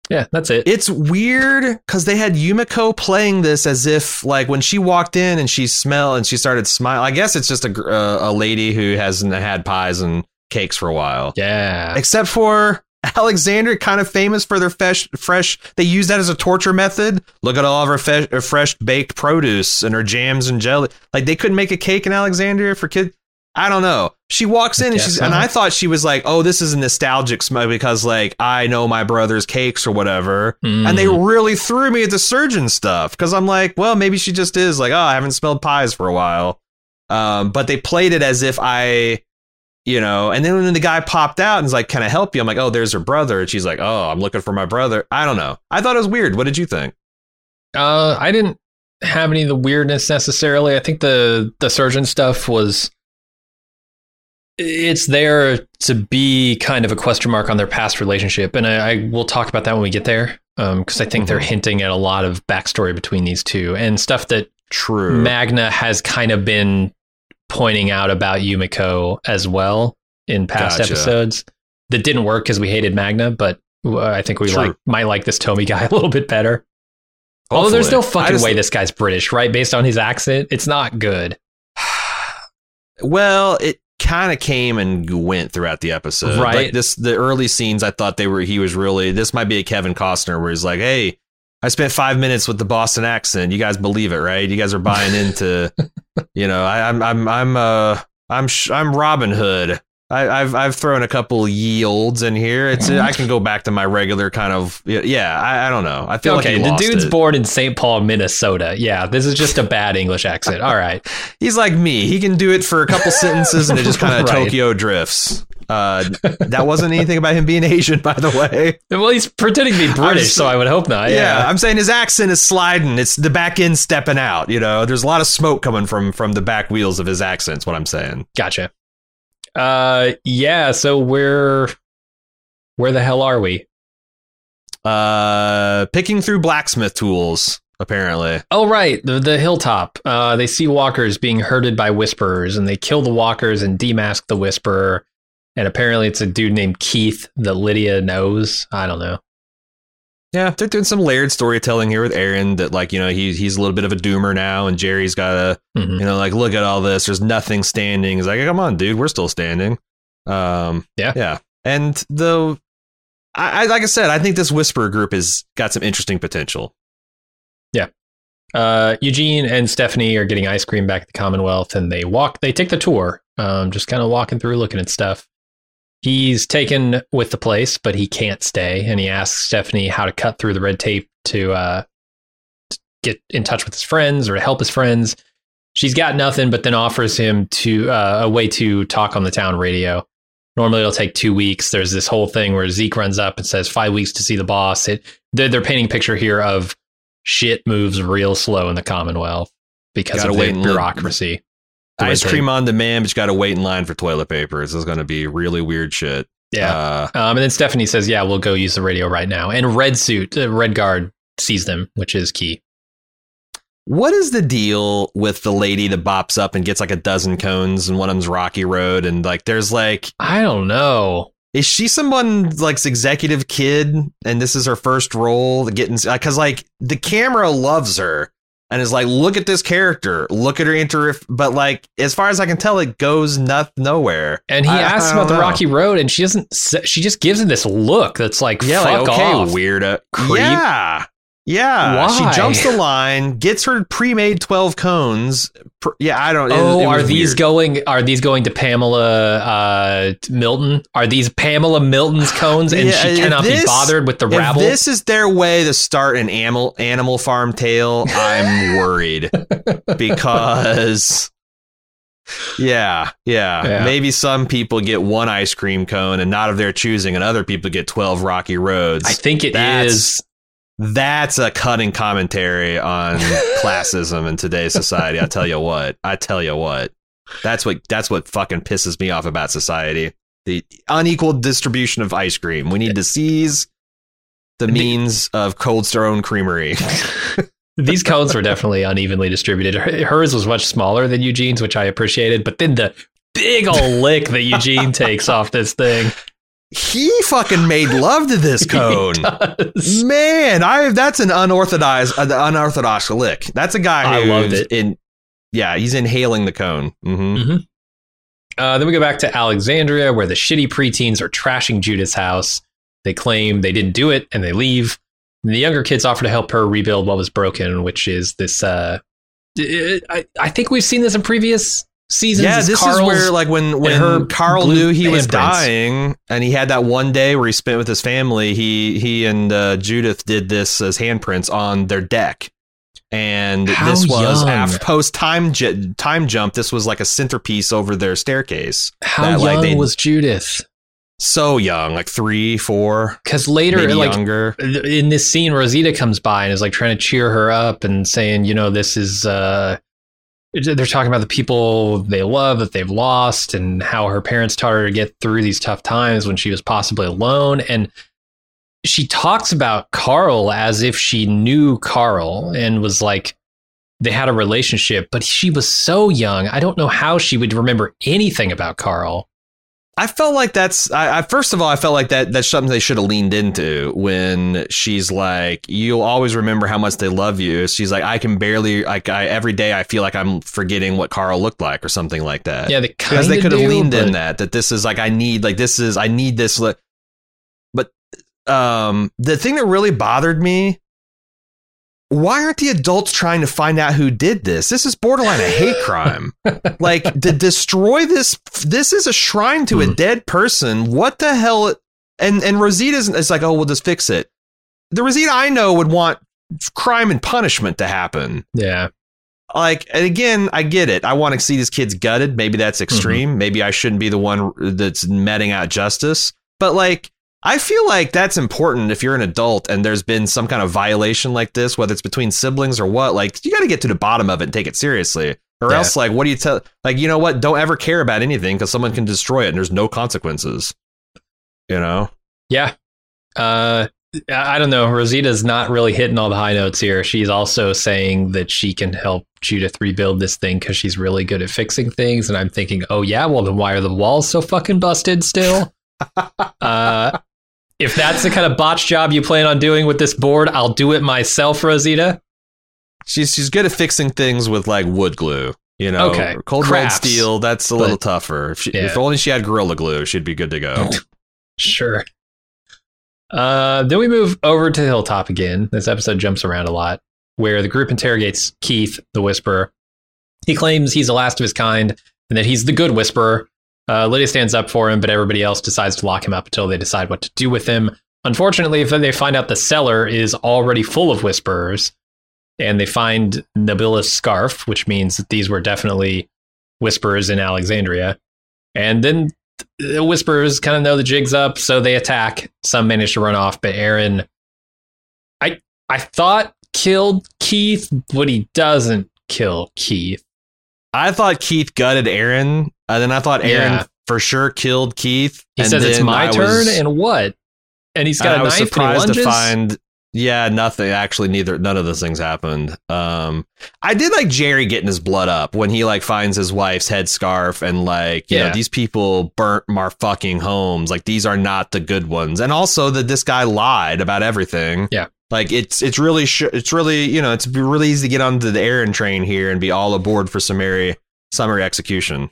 Yeah, that's it. It's weird because they had Yumiko playing this as if like when she walked in and she smelled and she started smiling. I guess it's just a uh, a lady who hasn't had pies and cakes for a while. yeah, Except for Alexandria, kind of famous for their fresh. Fresh. They use that as a torture method. Look at all of her, fe- fresh baked produce and her jams and jelly. Like they couldn't make a cake in Alexandria for kids. I don't know. She walks in and she's, and I thought she was like, oh, this is a nostalgic smell because like I know my brother's cakes or whatever. Mm. And they mm. really threw me at the surgeon stuff because I'm like, well, maybe she just is like, oh, I haven't smelled pies for a while. Um, but they played it as if I, you know, and then when the guy popped out and was like, can I help you? I'm like, oh, there's her brother. And she's like, oh, I'm looking for my brother. I don't know. I thought it was weird. What did you think? Uh, I didn't have any of the weirdness necessarily. I think the the surgeon stuff was it's there to be kind of a question mark on their past relationship, and I, I will talk about that when we get there because um, I think mm-hmm. they're hinting at a lot of backstory between these two and stuff that True Magna has kind of been pointing out about Yumiko as well in past gotcha. episodes that didn't work because we hated Magna, but uh, I think we True. like might like this Tomi guy a little bit better. Hopefully. Although there's no fucking just, way this guy's British, right? Based on his accent, it's not good. well, it kind of came and went throughout the episode. Right. Like this, the early scenes, I thought they were. He was really. This might be a Kevin Costner where he's like, "Hey, I spent five minutes with the Boston accent. You guys believe it, right? You guys are buying into. you know, I, am I'm I'm uh I'm I'm Robin Hood. I, have I've thrown a couple yields in here. It's I can go back to my regular kind of yeah. I, I don't know. I feel okay. Like the dude's it. born in St. Paul, Minnesota. Yeah, this is just a bad English accent. All right, he's like me. He can do it for a couple sentences and it just kind of right. Tokyo drifts. Uh, that wasn't anything about him being Asian, by the way. Well, he's pretending to be British, just, so I would hope not. Yeah. yeah. I'm saying his accent is sliding. It's the back end stepping out. You know, there's a lot of smoke coming from from the back wheels of his accents. What I'm saying. Gotcha. Uh, yeah. So where, where the hell are we? Uh, picking through blacksmith tools. Apparently. Oh right, the the hilltop. Uh, they see walkers being herded by whisperers, and they kill the walkers and demask the whisperer. And apparently, it's a dude named Keith that Lydia knows. I don't know. Yeah, they're doing some layered storytelling here with Aaron. That like you know he's he's a little bit of a doomer now, and Jerry's got to mm-hmm. you know like look at all this. There's nothing standing. He's like, come on, dude, we're still standing. Um, yeah, yeah. And the I, I like I said, I think this whisper group has got some interesting potential. Yeah. Uh, Eugene and Stephanie are getting ice cream back at the Commonwealth, and they walk. They take the tour, um, just kind of walking through, looking at stuff. He's taken with the place, but he can't stay. And he asks Stephanie how to cut through the red tape to, uh, get in touch with his friends or to help his friends. She's got nothing, but then offers him to uh, a way to talk on the town radio. Normally, it'll take two weeks. There's this whole thing where Zeke runs up and says five weeks to see the boss. It, they're, they're painting a picture here of shit moves real slow in the Commonwealth because Gotta of the bureaucracy. Ice cream on demand, but you got to wait in line for toilet paper. This is going to be really weird shit. Yeah. Uh, um, and then Stephanie says, "Yeah, we'll go use the radio right now." And Red Suit, uh, Red Guard sees them, which is key. What is the deal with the lady that bops up and gets like a dozen cones and one of them's Rocky Road and like there's like I don't know. Is she someone like executive kid and this is her first role getting because like the camera loves her and is like, look at this character, look at her inter. But like, as far as I can tell, it goes not nowhere. And he I, asks I about know. the Rocky Road, and she doesn't. She just gives him this look that's like, yeah, like okay, off. weirdo, creep. Yeah, yeah, Why? she jumps the line, gets her pre-made twelve cones. Yeah, I don't. Oh, it, it are these weird. going? Are these going to Pamela uh, Milton? Are these Pamela Milton's cones, and yeah, she cannot this, be bothered with the rabble? this is their way to start an animal animal farm tale. I'm worried because. Yeah, yeah, yeah. Maybe some people get one ice cream cone and not of their choosing, and other people get 12 rocky roads. I think it That's, is that's a cutting commentary on classism in today's society. I tell you what. I tell you what. That's what that's what fucking pisses me off about society. The unequal distribution of ice cream. We need to seize the means of Cold Stone Creamery. These cones were definitely unevenly distributed. Hers was much smaller than Eugene's, which I appreciated, but then the big old lick that Eugene takes off this thing he fucking made love to this cone. Man, I that's an unorthodox uh, unorthodox lick. That's a guy who I loved it. In yeah, he's inhaling the cone. Mm-hmm. Mm-hmm. Uh, then we go back to Alexandria, where the shitty preteens are trashing Judith's house. They claim they didn't do it, and they leave. And the younger kids offer to help her rebuild what was broken, which is this. Uh, I, I think we've seen this in previous seasons. Yeah, is this Carl's, is where like when when her Carl knew he was dying, and he had that one day where he spent with his family. He he and uh, Judith did this as handprints on their deck, and How this was after post time time jump. This was like a centerpiece over their staircase. how that, young like, they- was Judith? So young, like three, four, Because later, like younger. in this scene, Rosita comes by and is like trying to cheer her up and saying, you know, this is. uh they're talking about the people they love that they've lost and how her parents taught her to get through these tough times when she was possibly alone. And she talks about Carl as if she knew Carl and was like, they had a relationship, but she was so young. I don't know how she would remember anything about Carl. I felt like that's. I, I first of all, I felt like that that's something they should have leaned into when she's like, "You'll always remember how much they love you." She's like, "I can barely like I every day I feel like I'm forgetting what Carl looked like or something like that." Yeah, they because they could have leaned in that that this is like I need like this is I need this. Li-. But um, the thing that really bothered me. Why aren't the adults trying to find out who did this? This is borderline a hate crime. like to destroy this this is a shrine to a Hmm. dead person. What the hell and and Rosita's it's like, "Oh, we'll just fix it." The Rosita I know would want crime and punishment to happen. Yeah. Like, and again, I get it. I want to see these kids gutted. Maybe that's extreme. Maybe I shouldn't be the one that's meting out justice. But like, I feel like that's important if you're an adult and there's been some kind of violation like this, whether it's between siblings or what. Like, you got to get to the bottom of it and take it seriously. Or Yeah. else, like, what do you tell? Like, you know what? Don't ever care about anything because someone can destroy it and there's no consequences. You know? Yeah. Uh, I don't know. Rosita's not really hitting all the high notes here. She's also saying that she can help Judith rebuild this thing because she's really good at fixing things. And I'm thinking, oh, yeah, well, then why are the walls so fucking busted still? uh, if that's the kind of botch job you plan on doing with this board, I'll do it myself, Rosita. She's she's good at fixing things with like wood glue. You know, Okay. cold rolled Crafts. steel. That's a little tougher. If, she, Yeah. if only she had gorilla glue, she'd be good to go. Sure. Uh, then we move over to Hilltop again. This episode jumps around a lot, where the group interrogates Keith, the Whisperer. He claims he's the last of his kind and that he's the good Whisperer. Uh, Lydia stands up for him, but everybody else decides to lock him up until they decide what to do with him. Unfortunately, if they find out the cellar is already full of Whisperers, and they find Nabila's scarf, which means that these were definitely Whisperers in Alexandria. And then the whisperers kind of know the jig's up, so they attack. Some manage to run off, but Aaron, I I thought killed Keith, but he doesn't kill Keith. I thought Keith gutted Aaron, and then I thought Aaron Yeah. for sure killed Keith. He and says it's my I turn, was- and what? And he's got a I was knife and he surprised lunges. to find. Yeah, nothing. Actually, neither. None of those things happened. Um, I did like Jerry getting his blood up when he like finds his wife's headscarf and like, you Yeah. know, these people burnt our fucking homes. Like these are not the good ones. And also that this guy lied about everything. Yeah. Like it's it's really sh- it's really you know it's really easy to get onto the Aaron train here and be all aboard for summary summary execution.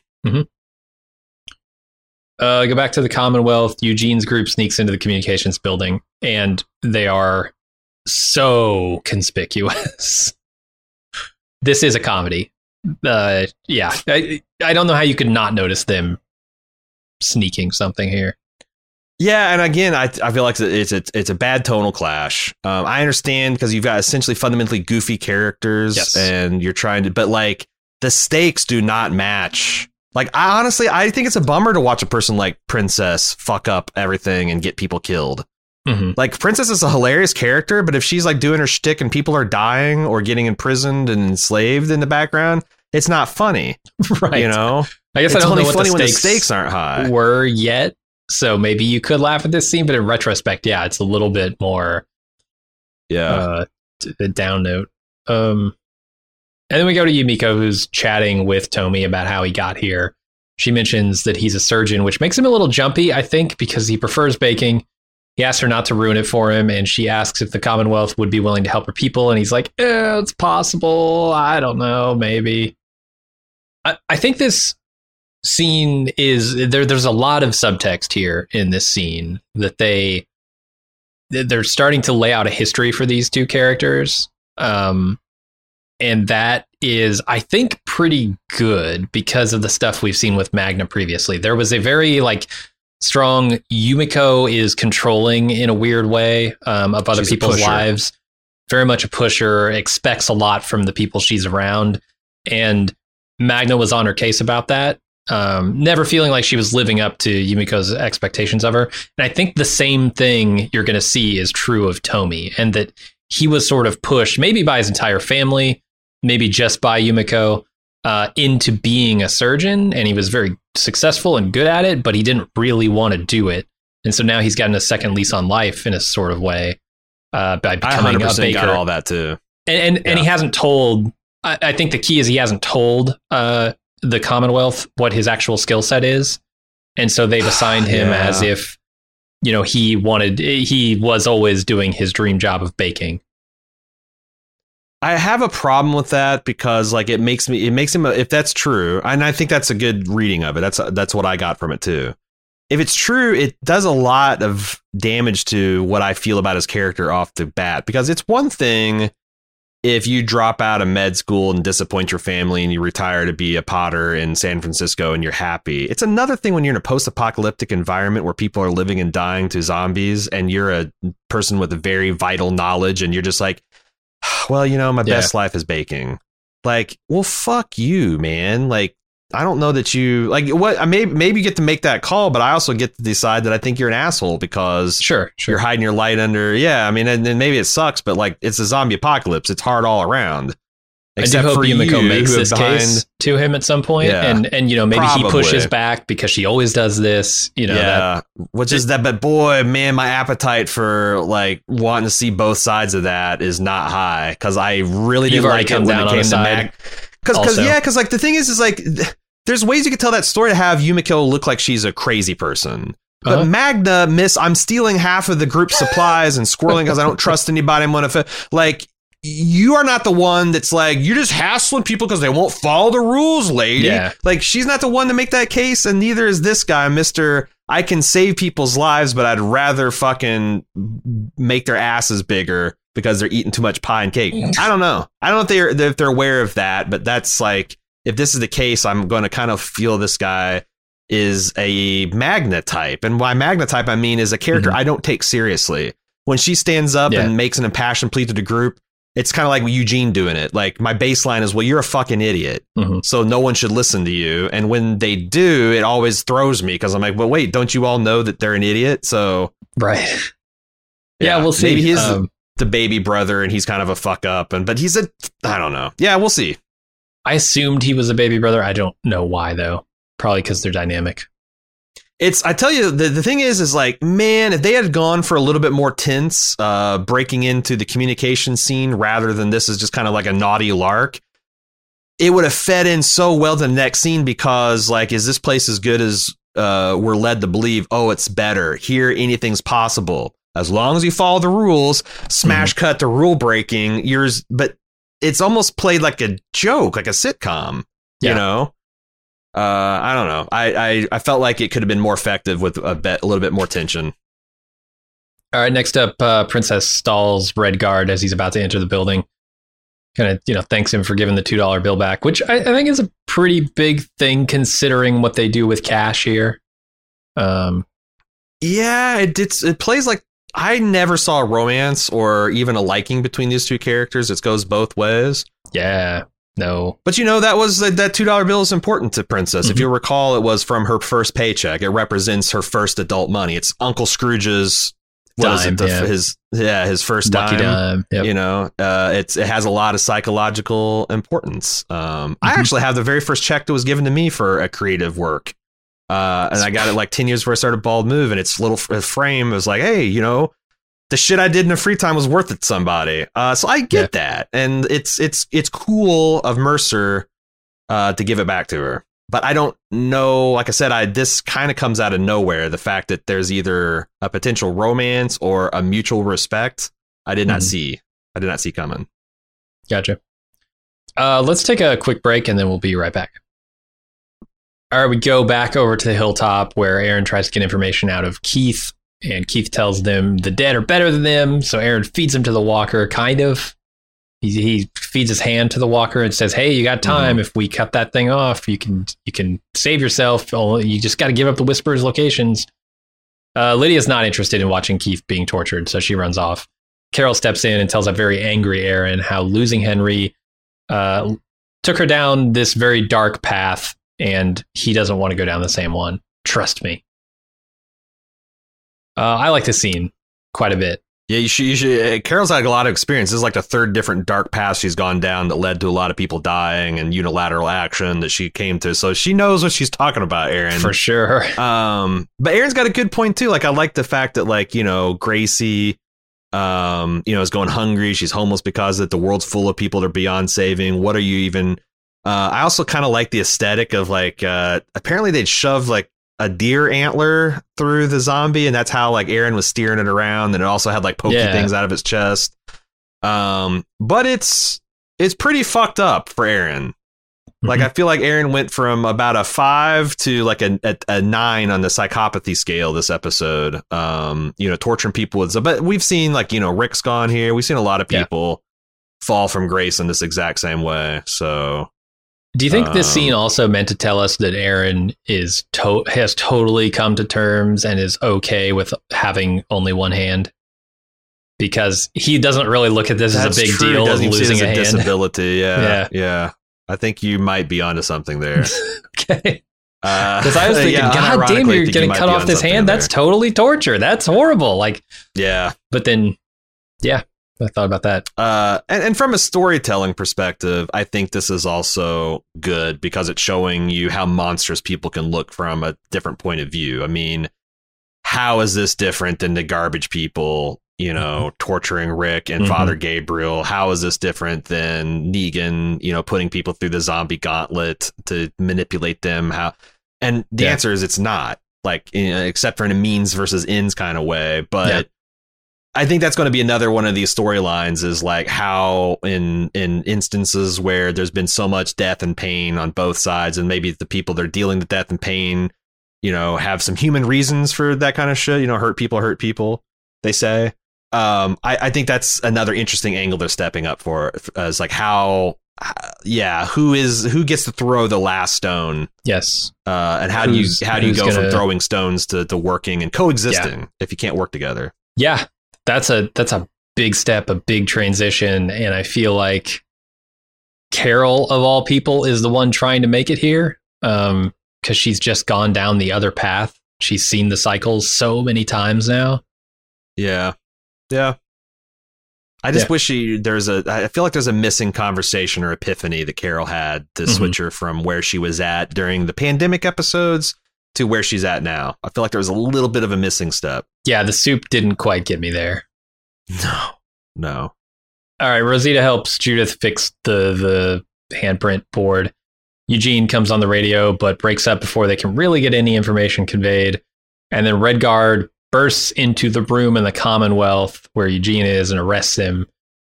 uh, go back to the Commonwealth. Eugene's group sneaks into the communications building, and they are so conspicuous. this is a comedy. Uh, yeah, I, I don't know how you could not notice them sneaking something here. Yeah, and again, I I feel like it's it's it's a bad tonal clash. Um, I understand because you've got essentially fundamentally goofy characters, Yes. and you're trying to, but like the stakes do not match. Like I honestly, I think it's a bummer to watch a person like Princess fuck up everything and get people killed. Mhm. Like Princess is a hilarious character, but if she's like doing her shtick and people are dying or getting imprisoned and enslaved in the background, it's not funny. right. You know, I guess it's I don't only know what funny the when the stakes, stakes aren't high. were yet. So maybe you could laugh at this scene, but in retrospect, yeah, it's a little bit more Yeah. uh, a down note. Um, and then we go to Yumiko, who's chatting with Tomi about how he got here. She mentions that he's a surgeon, which makes him a little jumpy, I think, because he prefers baking. He asks her not to ruin it for him, and she asks if the Commonwealth would be willing to help her people, and he's like, eh, "It's possible. I don't know, maybe." I, I think this scene is there. There's a lot of subtext here in this scene that they they're starting to lay out a history for these two characters. Um, and that is, I think, pretty good because of the stuff we've seen with Magna previously. There was a very like strong Yumiko is controlling in a weird way um, of other She's people's lives. Very much a pusher, expects a lot from the people she's around, and Magna was on her case about that. Um, never feeling like she was living up to Yumiko's expectations of her. And I think the same thing you're going to see is true of Tomi, and that he was sort of pushed, maybe by his entire family, maybe just by Yumiko, uh, into being a surgeon. And he was very successful and good at it, but he didn't really want to do it. And so now he's gotten a second lease on life in a sort of way uh, by becoming a 100% baker got all that too. and and, and he hasn't told I, I think the key is he hasn't told uh, the commonwealth what his actual skill set is and so they've assigned him Yeah. as if you know he wanted he was always doing his dream job of baking I have a problem with that because like it makes me it makes him if that's true and I think that's a good reading of it that's that's what I got from it too. If it's true, it does a lot of damage to what I feel about his character off the bat because it's one thing if you drop out of med school and disappoint your family and you retire to be a potter in San Francisco and you're happy. It's another thing when you're in a post-apocalyptic environment where people are living and dying to zombies and you're a person with a very vital knowledge and you're just like well, you know, my Yeah. best life is baking. Like, well, fuck you, man. Like, I don't know that you like what. I may maybe you get to make that call, but I also get to decide that I think you're an asshole because sure sure you're hiding your light under. Yeah, I mean, and then maybe it sucks, but like, it's a zombie apocalypse. It's hard all around. I do hope Yumiko makes this behind- case to him at some point, Yeah. and and you know maybe Probably. he pushes back because she always does this. You know, that, which is that. But boy, man, my appetite for like wanting to see both sides of that is not high because I really didn't like it when it on came to Mag. Because yeah, because like the thing is, is like there's ways you could tell that story to have Yumiko look like she's a crazy person. But Uh-huh. Magna, miss, I'm stealing half of the group supplies and squirreling because I don't trust anybody. I'm gonna like. You are not the one that's like you're just hassling people because they won't follow the rules, lady. Yeah. Like she's not the one to make that case, and neither is this guy, Mister. I can save people's lives, but I'd rather fucking make their asses bigger because they're eating too much pie and cake. I don't know. I don't know if they're if they're aware of that, but that's like if this is the case, I'm going to kind of feel this guy is a magna type, and by magna type I mean is a character Mhm. I don't take seriously. When she stands up Yeah. and makes an impassioned plea to the group, it's kind of like Eugene doing it. Like my baseline is, well, you're a fucking idiot, Mhm. so no one should listen to you. And when they do, it always throws me because I'm like, well, wait, don't you all know that they're an idiot? So right. Yeah, we'll see. Maybe he's Um, the baby brother, and he's kind of a fuck up, and but he's a, I don't know. Yeah, we'll see. I assumed he was a baby brother. I don't know why though. Probably because they're dynamic. It's I tell you the, the thing is is like man if they had gone for a little bit more tense uh breaking into the communication scene rather than this is just kind of like a naughty lark it would have fed in so well to the next scene because like is this place as good as uh we're led to believe oh it's better here anything's possible as long as you follow the rules smash cut to rule breaking yours but it's almost played like a joke like a sitcom Yeah. you know uh, I don't know. I, I, I felt like it could have been more effective with a bit, a little bit more tension. All right, next up, uh, Princess stalls Red Guard as he's about to enter the building. Kind of, you know, thanks him for giving the two dollar bill back, which I, I think is a pretty big thing considering what they do with cash here. Um, Yeah, it it's, it plays like I never saw a romance or even a liking between these two characters. It goes both ways. yeah, no, But you know that was that two dollar bill is important to Princess. If Mhm. you recall, it was from her first paycheck. It represents her first adult money. It's Uncle Scrooge's Dime, it? The, yeah. His yeah, his first lucky dime. dime. Yep. You know, uh, it's it has a lot of psychological importance. Um, I Mhm. actually have the very first check that was given to me for a creative work, uh, and I got it like ten years before I started Bald Move, and its little frame was like, hey, you know, the shit I did in the free time was worth it to somebody. Uh, so I get that, and it's it's it's cool of Mercer uh, to give it back to her. But I don't know. Like I said, I this kind of comes out of nowhere. The fact that there's either a potential romance or a mutual respect, I did not Mhm. see. I did not see coming. Gotcha. Uh, let's take a quick break and then we'll be right back. All right, we go back over to the hilltop where Aaron tries to get information out of Keith, and Keith tells them the dead are better than them. So Aaron feeds him to the walker, kind of. He, he feeds his hand to the walker and says, "Hey, you got time. Mm-hmm. If we cut that thing off, you can you can save yourself. You just got to give up the Whisperers locations." Uh, Lydia's not interested in watching Keith being tortured, so she runs off. Carol steps in and tells a very angry Aaron how losing Henry uh, took her down this very dark path, and he doesn't want to go down the same one. Trust me. Uh, I like the scene quite a bit. Yeah, you should, you should. Uh, Carol's had a lot of experience. This is like the third different dark path she's gone down that led to a lot of people dying and unilateral action that she came to. So she knows what she's talking about, Aaron. For sure. Um, but Aaron's got a good point too. Like I like the fact that like you know Gracie, um, you know, is going hungry. She's homeless because that the world's full of people that are beyond saving. What are you even? Uh, I also kind of like the aesthetic of like uh, apparently they'd shove like a deer antler through the zombie, and that's how like Aaron was steering it around, and it also had like pokey yeah. things out of its chest. Um, but it's it's pretty fucked up for Aaron. Like mm-hmm. I feel like Aaron went from about a five to like a, a, a nine on the psychopathy scale this episode. Um, you know, torturing people with, but we've seen like you know Rick's gone here. We've seen a lot of people yeah. fall from grace in this exact same way. So do you think um, this scene also meant to tell us that Aaron is to- has totally come to terms and is okay with having only one hand? Because he doesn't really look at this as a big true. deal of losing a, a disability. Yeah, yeah, yeah. I think you might be onto something there. okay. Because uh, I was thinking, yeah, God damn, you're getting cut off this hand. That's totally torture. That's horrible. Like, yeah. But then, yeah, I thought about that. Uh, and, and from a storytelling perspective, I think this is also good because it's showing you how monstrous people can look from a different point of view. I mean, how is this different than the garbage people, you know, mm-hmm. torturing Rick and mm-hmm. Father Gabriel? How is this different than Negan, you know, putting people through the zombie gauntlet to manipulate them? How? And the yeah. answer is it's not like, you know, except for in a means versus ends kind of way, but. Yeah I think that's going to be another one of these storylines is like how in in instances where there's been so much death and pain on both sides and maybe the people that are dealing with death and pain, you know, have some human reasons for that kind of shit, you know, hurt people hurt people, they say. Um, I, I think that's another interesting angle they're stepping up for as like how yeah, who is who gets to throw the last stone? Yes. Uh, and how who's, do you how do you go gonna... from throwing stones to, to working and coexisting yeah. if you can't work together? Yeah, that's a that's a big step, a big transition, and I feel like Carol of all people is the one trying to make it here um because she's just gone down the other path. She's seen the cycles so many times now. Yeah. Yeah. I just yeah. wish she, there's a. I feel like there's a missing conversation or epiphany that Carol had to mm-hmm. switch her from where she was at during the pandemic episodes to where she's at now. I feel like there was a little bit of a missing step. Yeah, the soup didn't quite get me there. No, no. All right, Rosita helps Judith fix the the handprint board. Eugene comes on the radio, but breaks up before they can really get any information conveyed. And then Redguard bursts into the room in the Commonwealth where Eugene is and arrests him.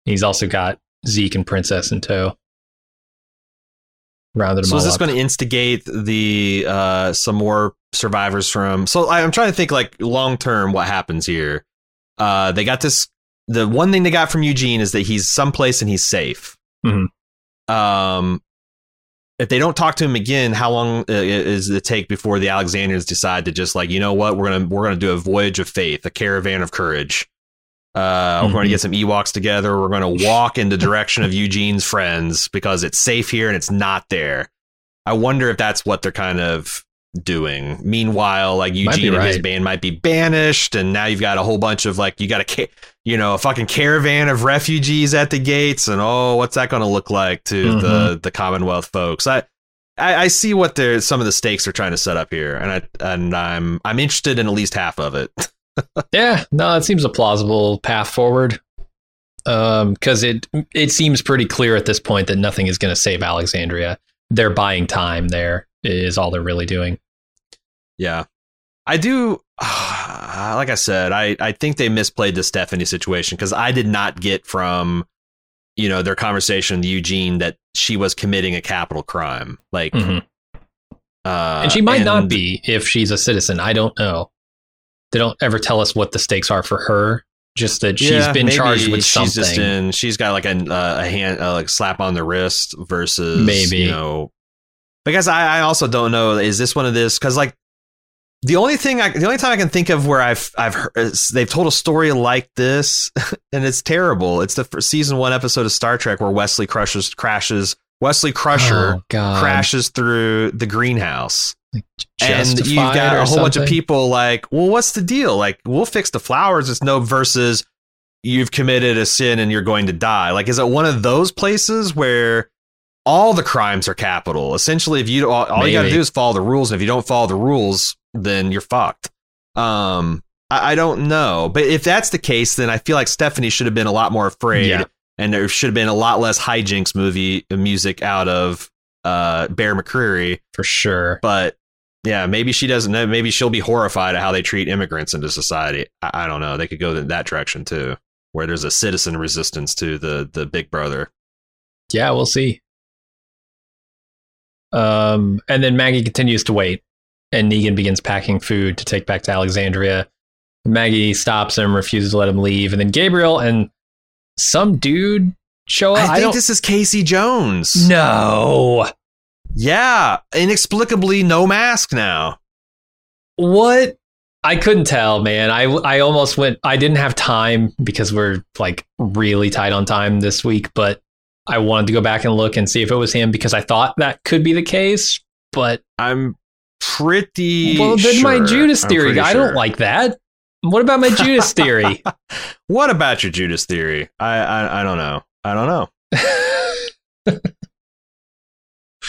He's also got Zeke and Princess in tow rounded so is this going to instigate the uh, some more survivors from so I, am trying to think like long term what happens here. Uh, they got this the one thing they got from eugene is that he's someplace and he's safe. Mm-hmm. um if they don't talk to him again how long uh, is it take before the alexandrians decide to just like you know what we're gonna we're gonna do a voyage of faith a caravan of courage uh, mm-hmm. We're going to get some Ewoks together. We're going to walk in the direction of Eugene's friends because it's safe here and it's not there. I wonder if that's what they're kind of doing. Meanwhile, like Eugene right. and his band might be banished, and now you've got a whole bunch of like you got a you know a fucking caravan of refugees at the gates, and oh, what's that going to look like to mm-hmm. the the Commonwealth folks? I, I I see what they're some of the stakes they're trying to set up here, and I and I'm I'm interested in at least half of it. yeah, no, it seems a plausible path forward. Um, because it it seems pretty clear at this point that nothing is going to save Alexandria. They're buying time. There is all they're really doing. Yeah, I do. Uh, like I said, I I think they misplayed the Stephanie situation because I did not get from you know their conversation with Eugene that she was committing a capital crime. Like, mm-hmm. uh, and she might and, not be if she's a citizen. I don't know they don't ever tell us what the stakes are for her Just that she's yeah, been charged with something. She's just in. She's got like a uh, a hand uh, like slap on the wrist versus maybe you know. Because I, I also don't know is this one of this because like the only thing I, the only time I can think of where I've I've heard, they've told a story like this and it's terrible. It's the season one episode of Star Trek where Wesley crushes crashes Wesley Crusher oh, crashes through the greenhouse. And you've got a whole something? bunch of people like, well, what's the deal? Like, we'll fix the flowers. It's no versus you've committed a sin and you're going to die. Like, is it one of those places where all the crimes are capital? Essentially, if you all, all you got to do is follow the rules, and if you don't follow the rules, then you're fucked. Um, I, I, don't know, but if that's the case, then I feel like Stephanie should have been a lot more afraid. Yeah and there should have been a lot less hijinks movie uh, music out of uh, Bear McCreary for sure. But yeah, maybe she doesn't know. Maybe she'll be horrified at how they treat immigrants into society. I, I don't know. They could go in that direction too, where there's a citizen resistance to the the Big Brother. Yeah, we'll see. Um, and then Maggie continues to wait, and Negan begins packing food to take back to Alexandria. Maggie stops him, refuses to let him leave, and then Gabriel and some dude show up? I think I this is Casey Jones. No. Yeah, inexplicably no mask now. What? I couldn't tell, man. I I almost went. I didn't have time because we're like really tight on time this week, but I wanted to go back and look and see if it was him because I thought that could be the case. But I'm pretty well. Then sure. my Judas theory. I don't like that. What about my Judas theory? what about your Judas theory? I, I, I don't know. I don't know.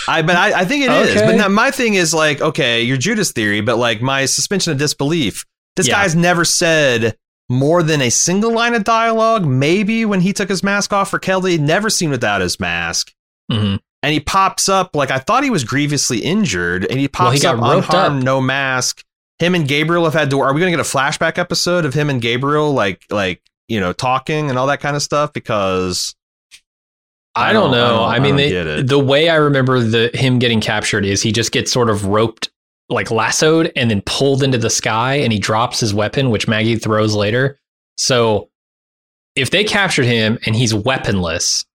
I but I, I think it okay. is. But now my thing is like, okay, your Judas theory, but like my suspension of disbelief. This yeah. guy's never said more than a single line of dialogue. Maybe when he took his mask off for Kelly, never seen without his mask. Mm-hmm. And he pops up like I thought he was grievously injured, and he pops well, he up unharmed, up. no mask him and Gabriel have had to. Are we going to get a flashback episode of him and Gabriel, like like you know, talking and all that kind of stuff? Because I, don't, know. I, don't, I mean, they, the way I remember the him getting captured is he just gets sort of roped, like lassoed, and then pulled into the sky, and he drops his weapon, which Maggie throws later. So, if they captured him and he's weaponless,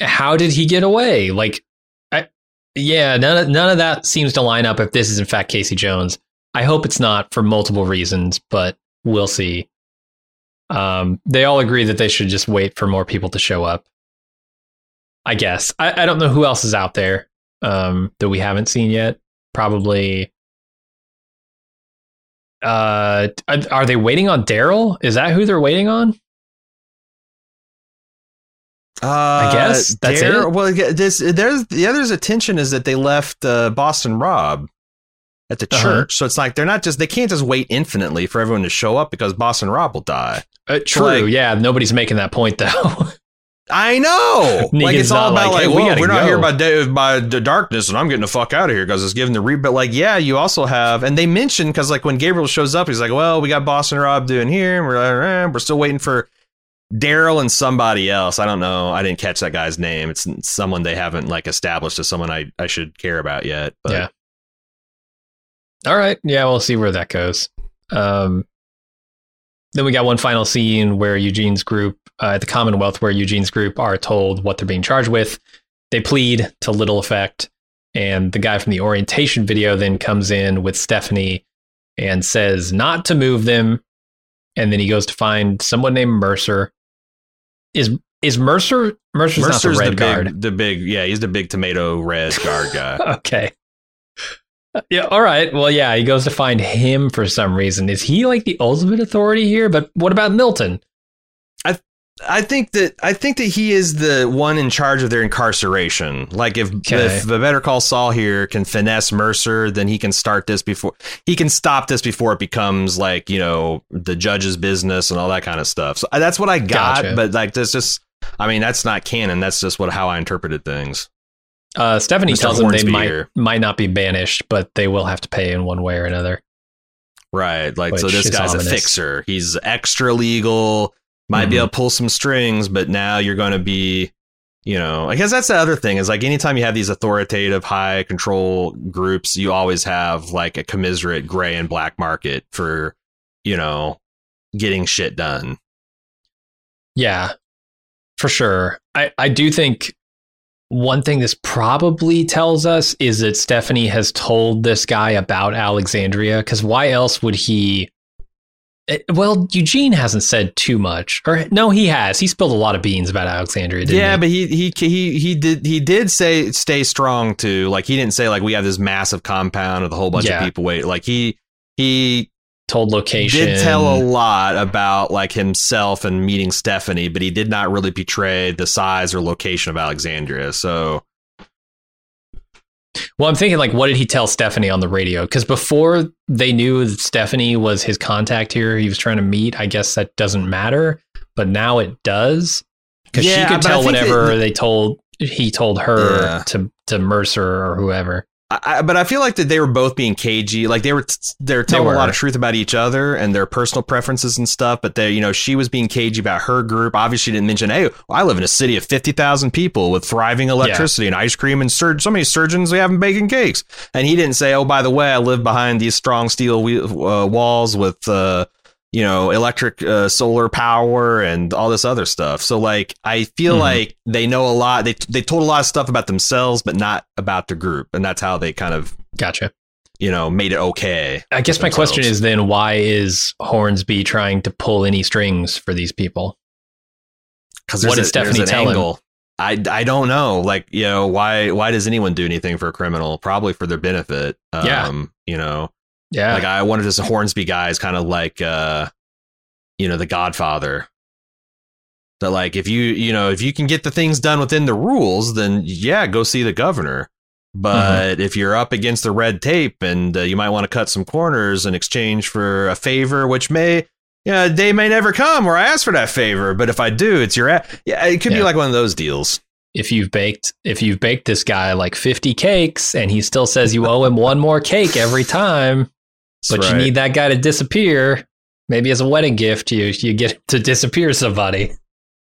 how did he get away? Like, I, yeah, none of, none of that seems to line up. If this is in fact Casey Jones, I hope it's not for multiple reasons, but we'll see. Um, they all agree that they should just wait for more people to show up. I guess. I, I don't know who else is out there um, that we haven't seen yet. Probably. Uh, are they waiting on Daryl? Is that who they're waiting on? Uh, I guess that's Dar- it. Well, this there's the other's attention is that they left uh, Boston Rob at the uh-huh. church. So it's like they're not just they can't just wait infinitely for everyone to show up because Boston Rob will die. Uh, true. Like, yeah, nobody's making that point though. I know. like it's all about like, like hey, we are not here by day by the darkness, and I'm getting the fuck out of here because it's giving the. But like, yeah, you also have, and they mentioned because like when Gabriel shows up, he's like, well, we got Boston Rob doing here, and we're we're still waiting for Daryl and somebody else. I don't know. I didn't catch that guy's name. It's someone they haven't like established as someone I I should care about yet. But. Yeah. All right. Yeah, we'll see where that goes. Um, then we got one final scene where Eugene's group uh, at the Commonwealth, where Eugene's group are told what they're being charged with. They plead to little effect. And the guy from the orientation video then comes in with Stephanie and says not to move them. And then he goes to find someone named Mercer. Is is Mercer Mercer's, Mercer's not the red the guard? Big, the big, yeah, he's the big tomato red guard guy. okay, yeah, all right. Well, yeah, he goes to find him for some reason. Is he like the ultimate authority here? But what about Milton? I I think that I think that he is the one in charge of their incarceration. Like if okay. if the Better Call Saul here can finesse Mercer, then he can start this before he can stop this before it becomes like you know the judge's business and all that kind of stuff. So uh, that's what I got. Gotcha. But like this just, I mean, that's not canon. That's just what how I interpreted things. Uh, Stephanie Mr. tells Hornsby them they might might not be banished, but they will have to pay in one way or another. Right. Like so this guy's ominous. a fixer. He's extra legal, might mm-hmm. be able to pull some strings, but now you're gonna be you know, I guess that's the other thing is like anytime you have these authoritative high control groups, you always have like a commiserate gray and black market for, you know, getting shit done. Yeah, for sure. I, I do think one thing this probably tells us is that Stephanie has told this guy about Alexandria because why else would he? It, well, Eugene hasn't said too much, or no, he has. He spilled a lot of beans about Alexandria. yeah, he? but he he he he did he did say stay strong too. Like he didn't say like we have this massive compound with a whole bunch Yeah. of people wait. Like he he told location. did tell a lot about like himself and meeting Stephanie, but he did not really betray the size or location of Alexandria. So Well, I'm thinking like, what did he tell Stephanie on the radio? Because before they knew that Stephanie was his contact here, he was trying to meet. I guess that doesn't matter, but now it does because Yeah, she could tell whatever that- they told he told her Yeah. to to Mercer or whoever. I, but I feel like that they were both being cagey. Like they were, they're telling were. a lot of truth about each other and their personal preferences and stuff. But they, you know, she was being cagey about her group. Obviously, she didn't mention, hey, I live in a city of fifty thousand people with thriving electricity and ice cream and sur- so many surgeons we haven't baking cakes. And he didn't say, oh, by the way, I live behind these strong steel we- uh, walls with. Uh, you know, electric, uh, solar power, and all this other stuff. So, like, I feel Mhm. like they know a lot. They they told a lot of stuff about themselves, but not about the group, and that's how they kind of Gotcha. you know, made it okay. I guess my question is then why is Hornsby trying to pull any strings for these people? Because What did Stephanie tell him? I, I don't know. Like, you know, why why does anyone do anything for a criminal? Probably for their benefit. Um, Yeah. You know, Yeah. like I wonder if this Hornsby guy is kind of like, uh, you know, the Godfather. That like, if you you know if you can get the things done within the rules, then yeah, go see the governor. But Mm-hmm. if you're up against the red tape and uh, you might want to cut some corners in exchange for a favor, which may, yeah, a day may never come where I ask for that favor. But if I do, it's your, yeah, it could be like one of those deals. if you've baked if you've baked this guy like 50 cakes and he still says you owe him one more cake every time but That's you need that guy to disappear maybe as a wedding gift you you get to disappear somebody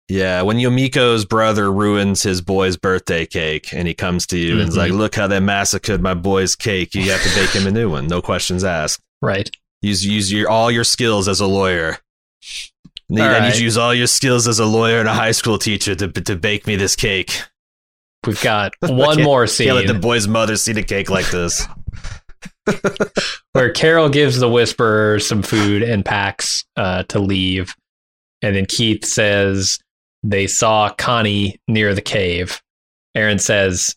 Yeah, when Yumiko's brother ruins his boy's birthday cake and he comes to you and is like, mm-hmm. look how they massacred my boy's cake. You have to bake him a new one. No questions asked. right Use use your all your skills as a lawyer. Need, All I need you to use all your skills as a lawyer and a high school teacher to to bake me this cake. we've got one more Can't let the boy's mother see the cake like this. where carol gives the whisperer some food and packs uh, to leave. And then keith says they saw connie near the cave. Aaron says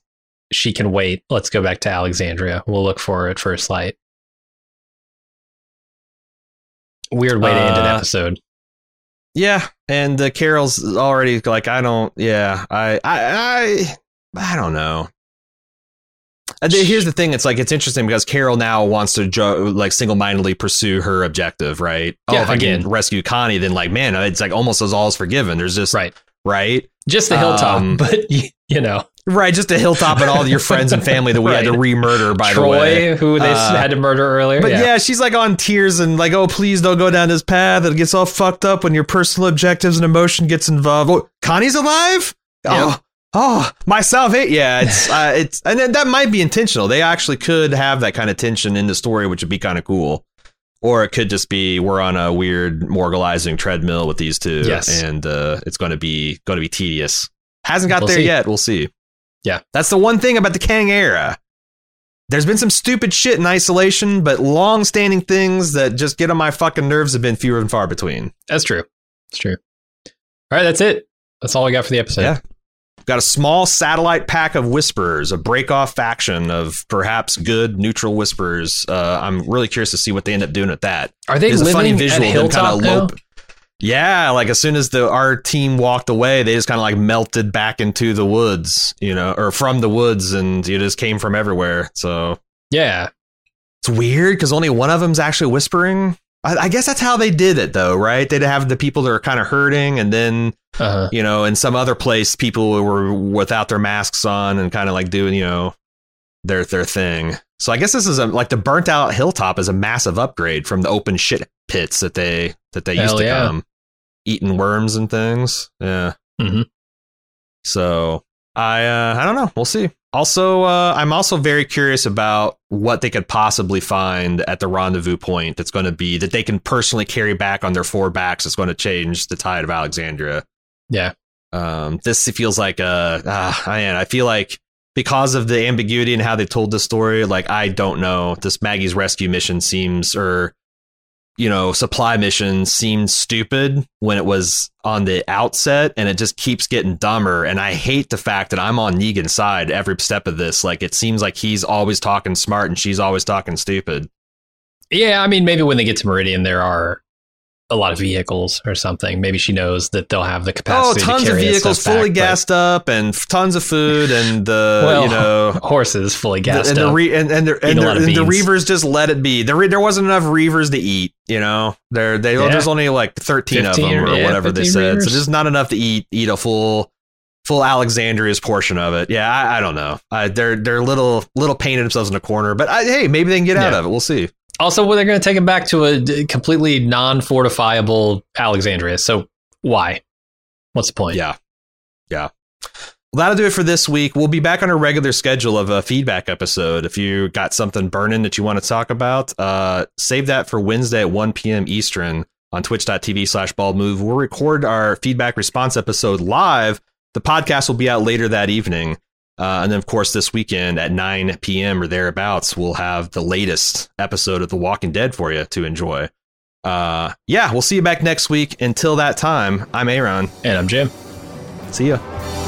she can wait. Let's go back to alexandria. We'll look for her at first light weird way to end an Uh, episode. Yeah, and uh, Carol's already like, I don't. Yeah, I, I, I, I don't know. And here's the thing: it's like it's interesting because Carol now wants to jo- like single mindedly pursue her objective, right? yeah, oh, Yeah, if I again. can rescue Connie, then like, man, it's like almost as all is forgiven. There's just right right, just the hilltop Um, but you, know right, just a hilltop and all your friends and family that we had to Right. re-murder. By troy the way, who they Uh, had to murder earlier But yeah. she's like on tears and like, oh, please don't go down this path. It gets all fucked up when your personal objectives and emotion gets involved. Oh, Connie's alive? Oh, oh, my salvation. Yeah, it's uh, it's and then that might be intentional. They actually could have that kind of tension in the story, which would be kind of cool. Or it could just be we're on a weird morgalizing treadmill with these two, Yes. and uh, it's going to be going to be tedious. Hasn't got We'll there see. yet. We'll see. Yeah. that's the one thing about the Kang era. There's been some stupid shit in isolation, but long-standing things that just get on my fucking nerves have been fewer and far between. that's true that's true all right that's it that's all we got for the episode Yeah. Got a small satellite pack of whisperers, a break-off faction of perhaps good neutral whisperers. Uh, I'm really curious to see what they end up doing with that. are they There's a funny visual them kind of lope. Yeah, like as soon as the our team walked away, they just kind of like melted back into the woods, you know, or from the woods, and you just came from everywhere. So yeah it's weird because only one of them's actually whispering. I, I guess that's how they did it, though, right? They'd have the people that are kind of hurting, and then uh-huh you know, in some other place, people were without their masks on and kind of like doing, you know, their their thing. So I guess this is a, like the burnt out hilltop is a massive upgrade from the open shit pits that they that they used to yeah. come eating worms and things. Yeah. Mhm. So I uh, I don't know. We'll see. Also, uh, I'm also very curious about what they could possibly find at the rendezvous point. That's going to be that they can personally carry back on their four backs. That's going to change the tide of Alexandria. Yeah. Um, this feels like a uh, man. I feel like because of the ambiguity and how they told the story, like I don't know. This Maggie's rescue mission seems, or you know, supply mission seemed stupid when it was on the outset, and it just keeps getting dumber. And I hate the fact that I'm on Negan's side every step of this. Like it seems like he's always talking smart and she's always talking stupid. Yeah, I mean, maybe when they get to Meridian, there are a lot of vehicles or something. Maybe she knows that they'll have the capacity. Oh, tons to of vehicles fully back, gassed up and tons of food and the well, you know horses fully gassed the, and up. The re- and and, and, and the Reavers just let it be. There there wasn't enough Reavers to eat. You know, there they yeah. there's only like thirteen of them or, or yeah, whatever they said. Reavers. So there's not enough to eat eat a full full Alexandria's portion of it. Yeah, I, I don't know. Uh, they're they're little little painted themselves in a corner, but I, hey, maybe they can get out of it. We'll see. Also, well, they're going to take him back to a completely non-fortifiable Alexandria. So why? What's the point? Yeah, yeah. Well, that'll do it for this week. We'll be back on a regular schedule of a feedback episode. If you got something burning that you want to talk about, uh, save that for Wednesday at 1 p.m. Eastern on twitch.tv slash bald move. We'll record our feedback response episode live. The podcast will be out later that evening. Uh, and then, of course, this weekend at 9 p.m. or thereabouts, we'll have the latest episode of The Walking Dead for you to enjoy. Uh, yeah, we'll see you back next week. Until that time, I'm Aaron. And I'm Jim. See ya.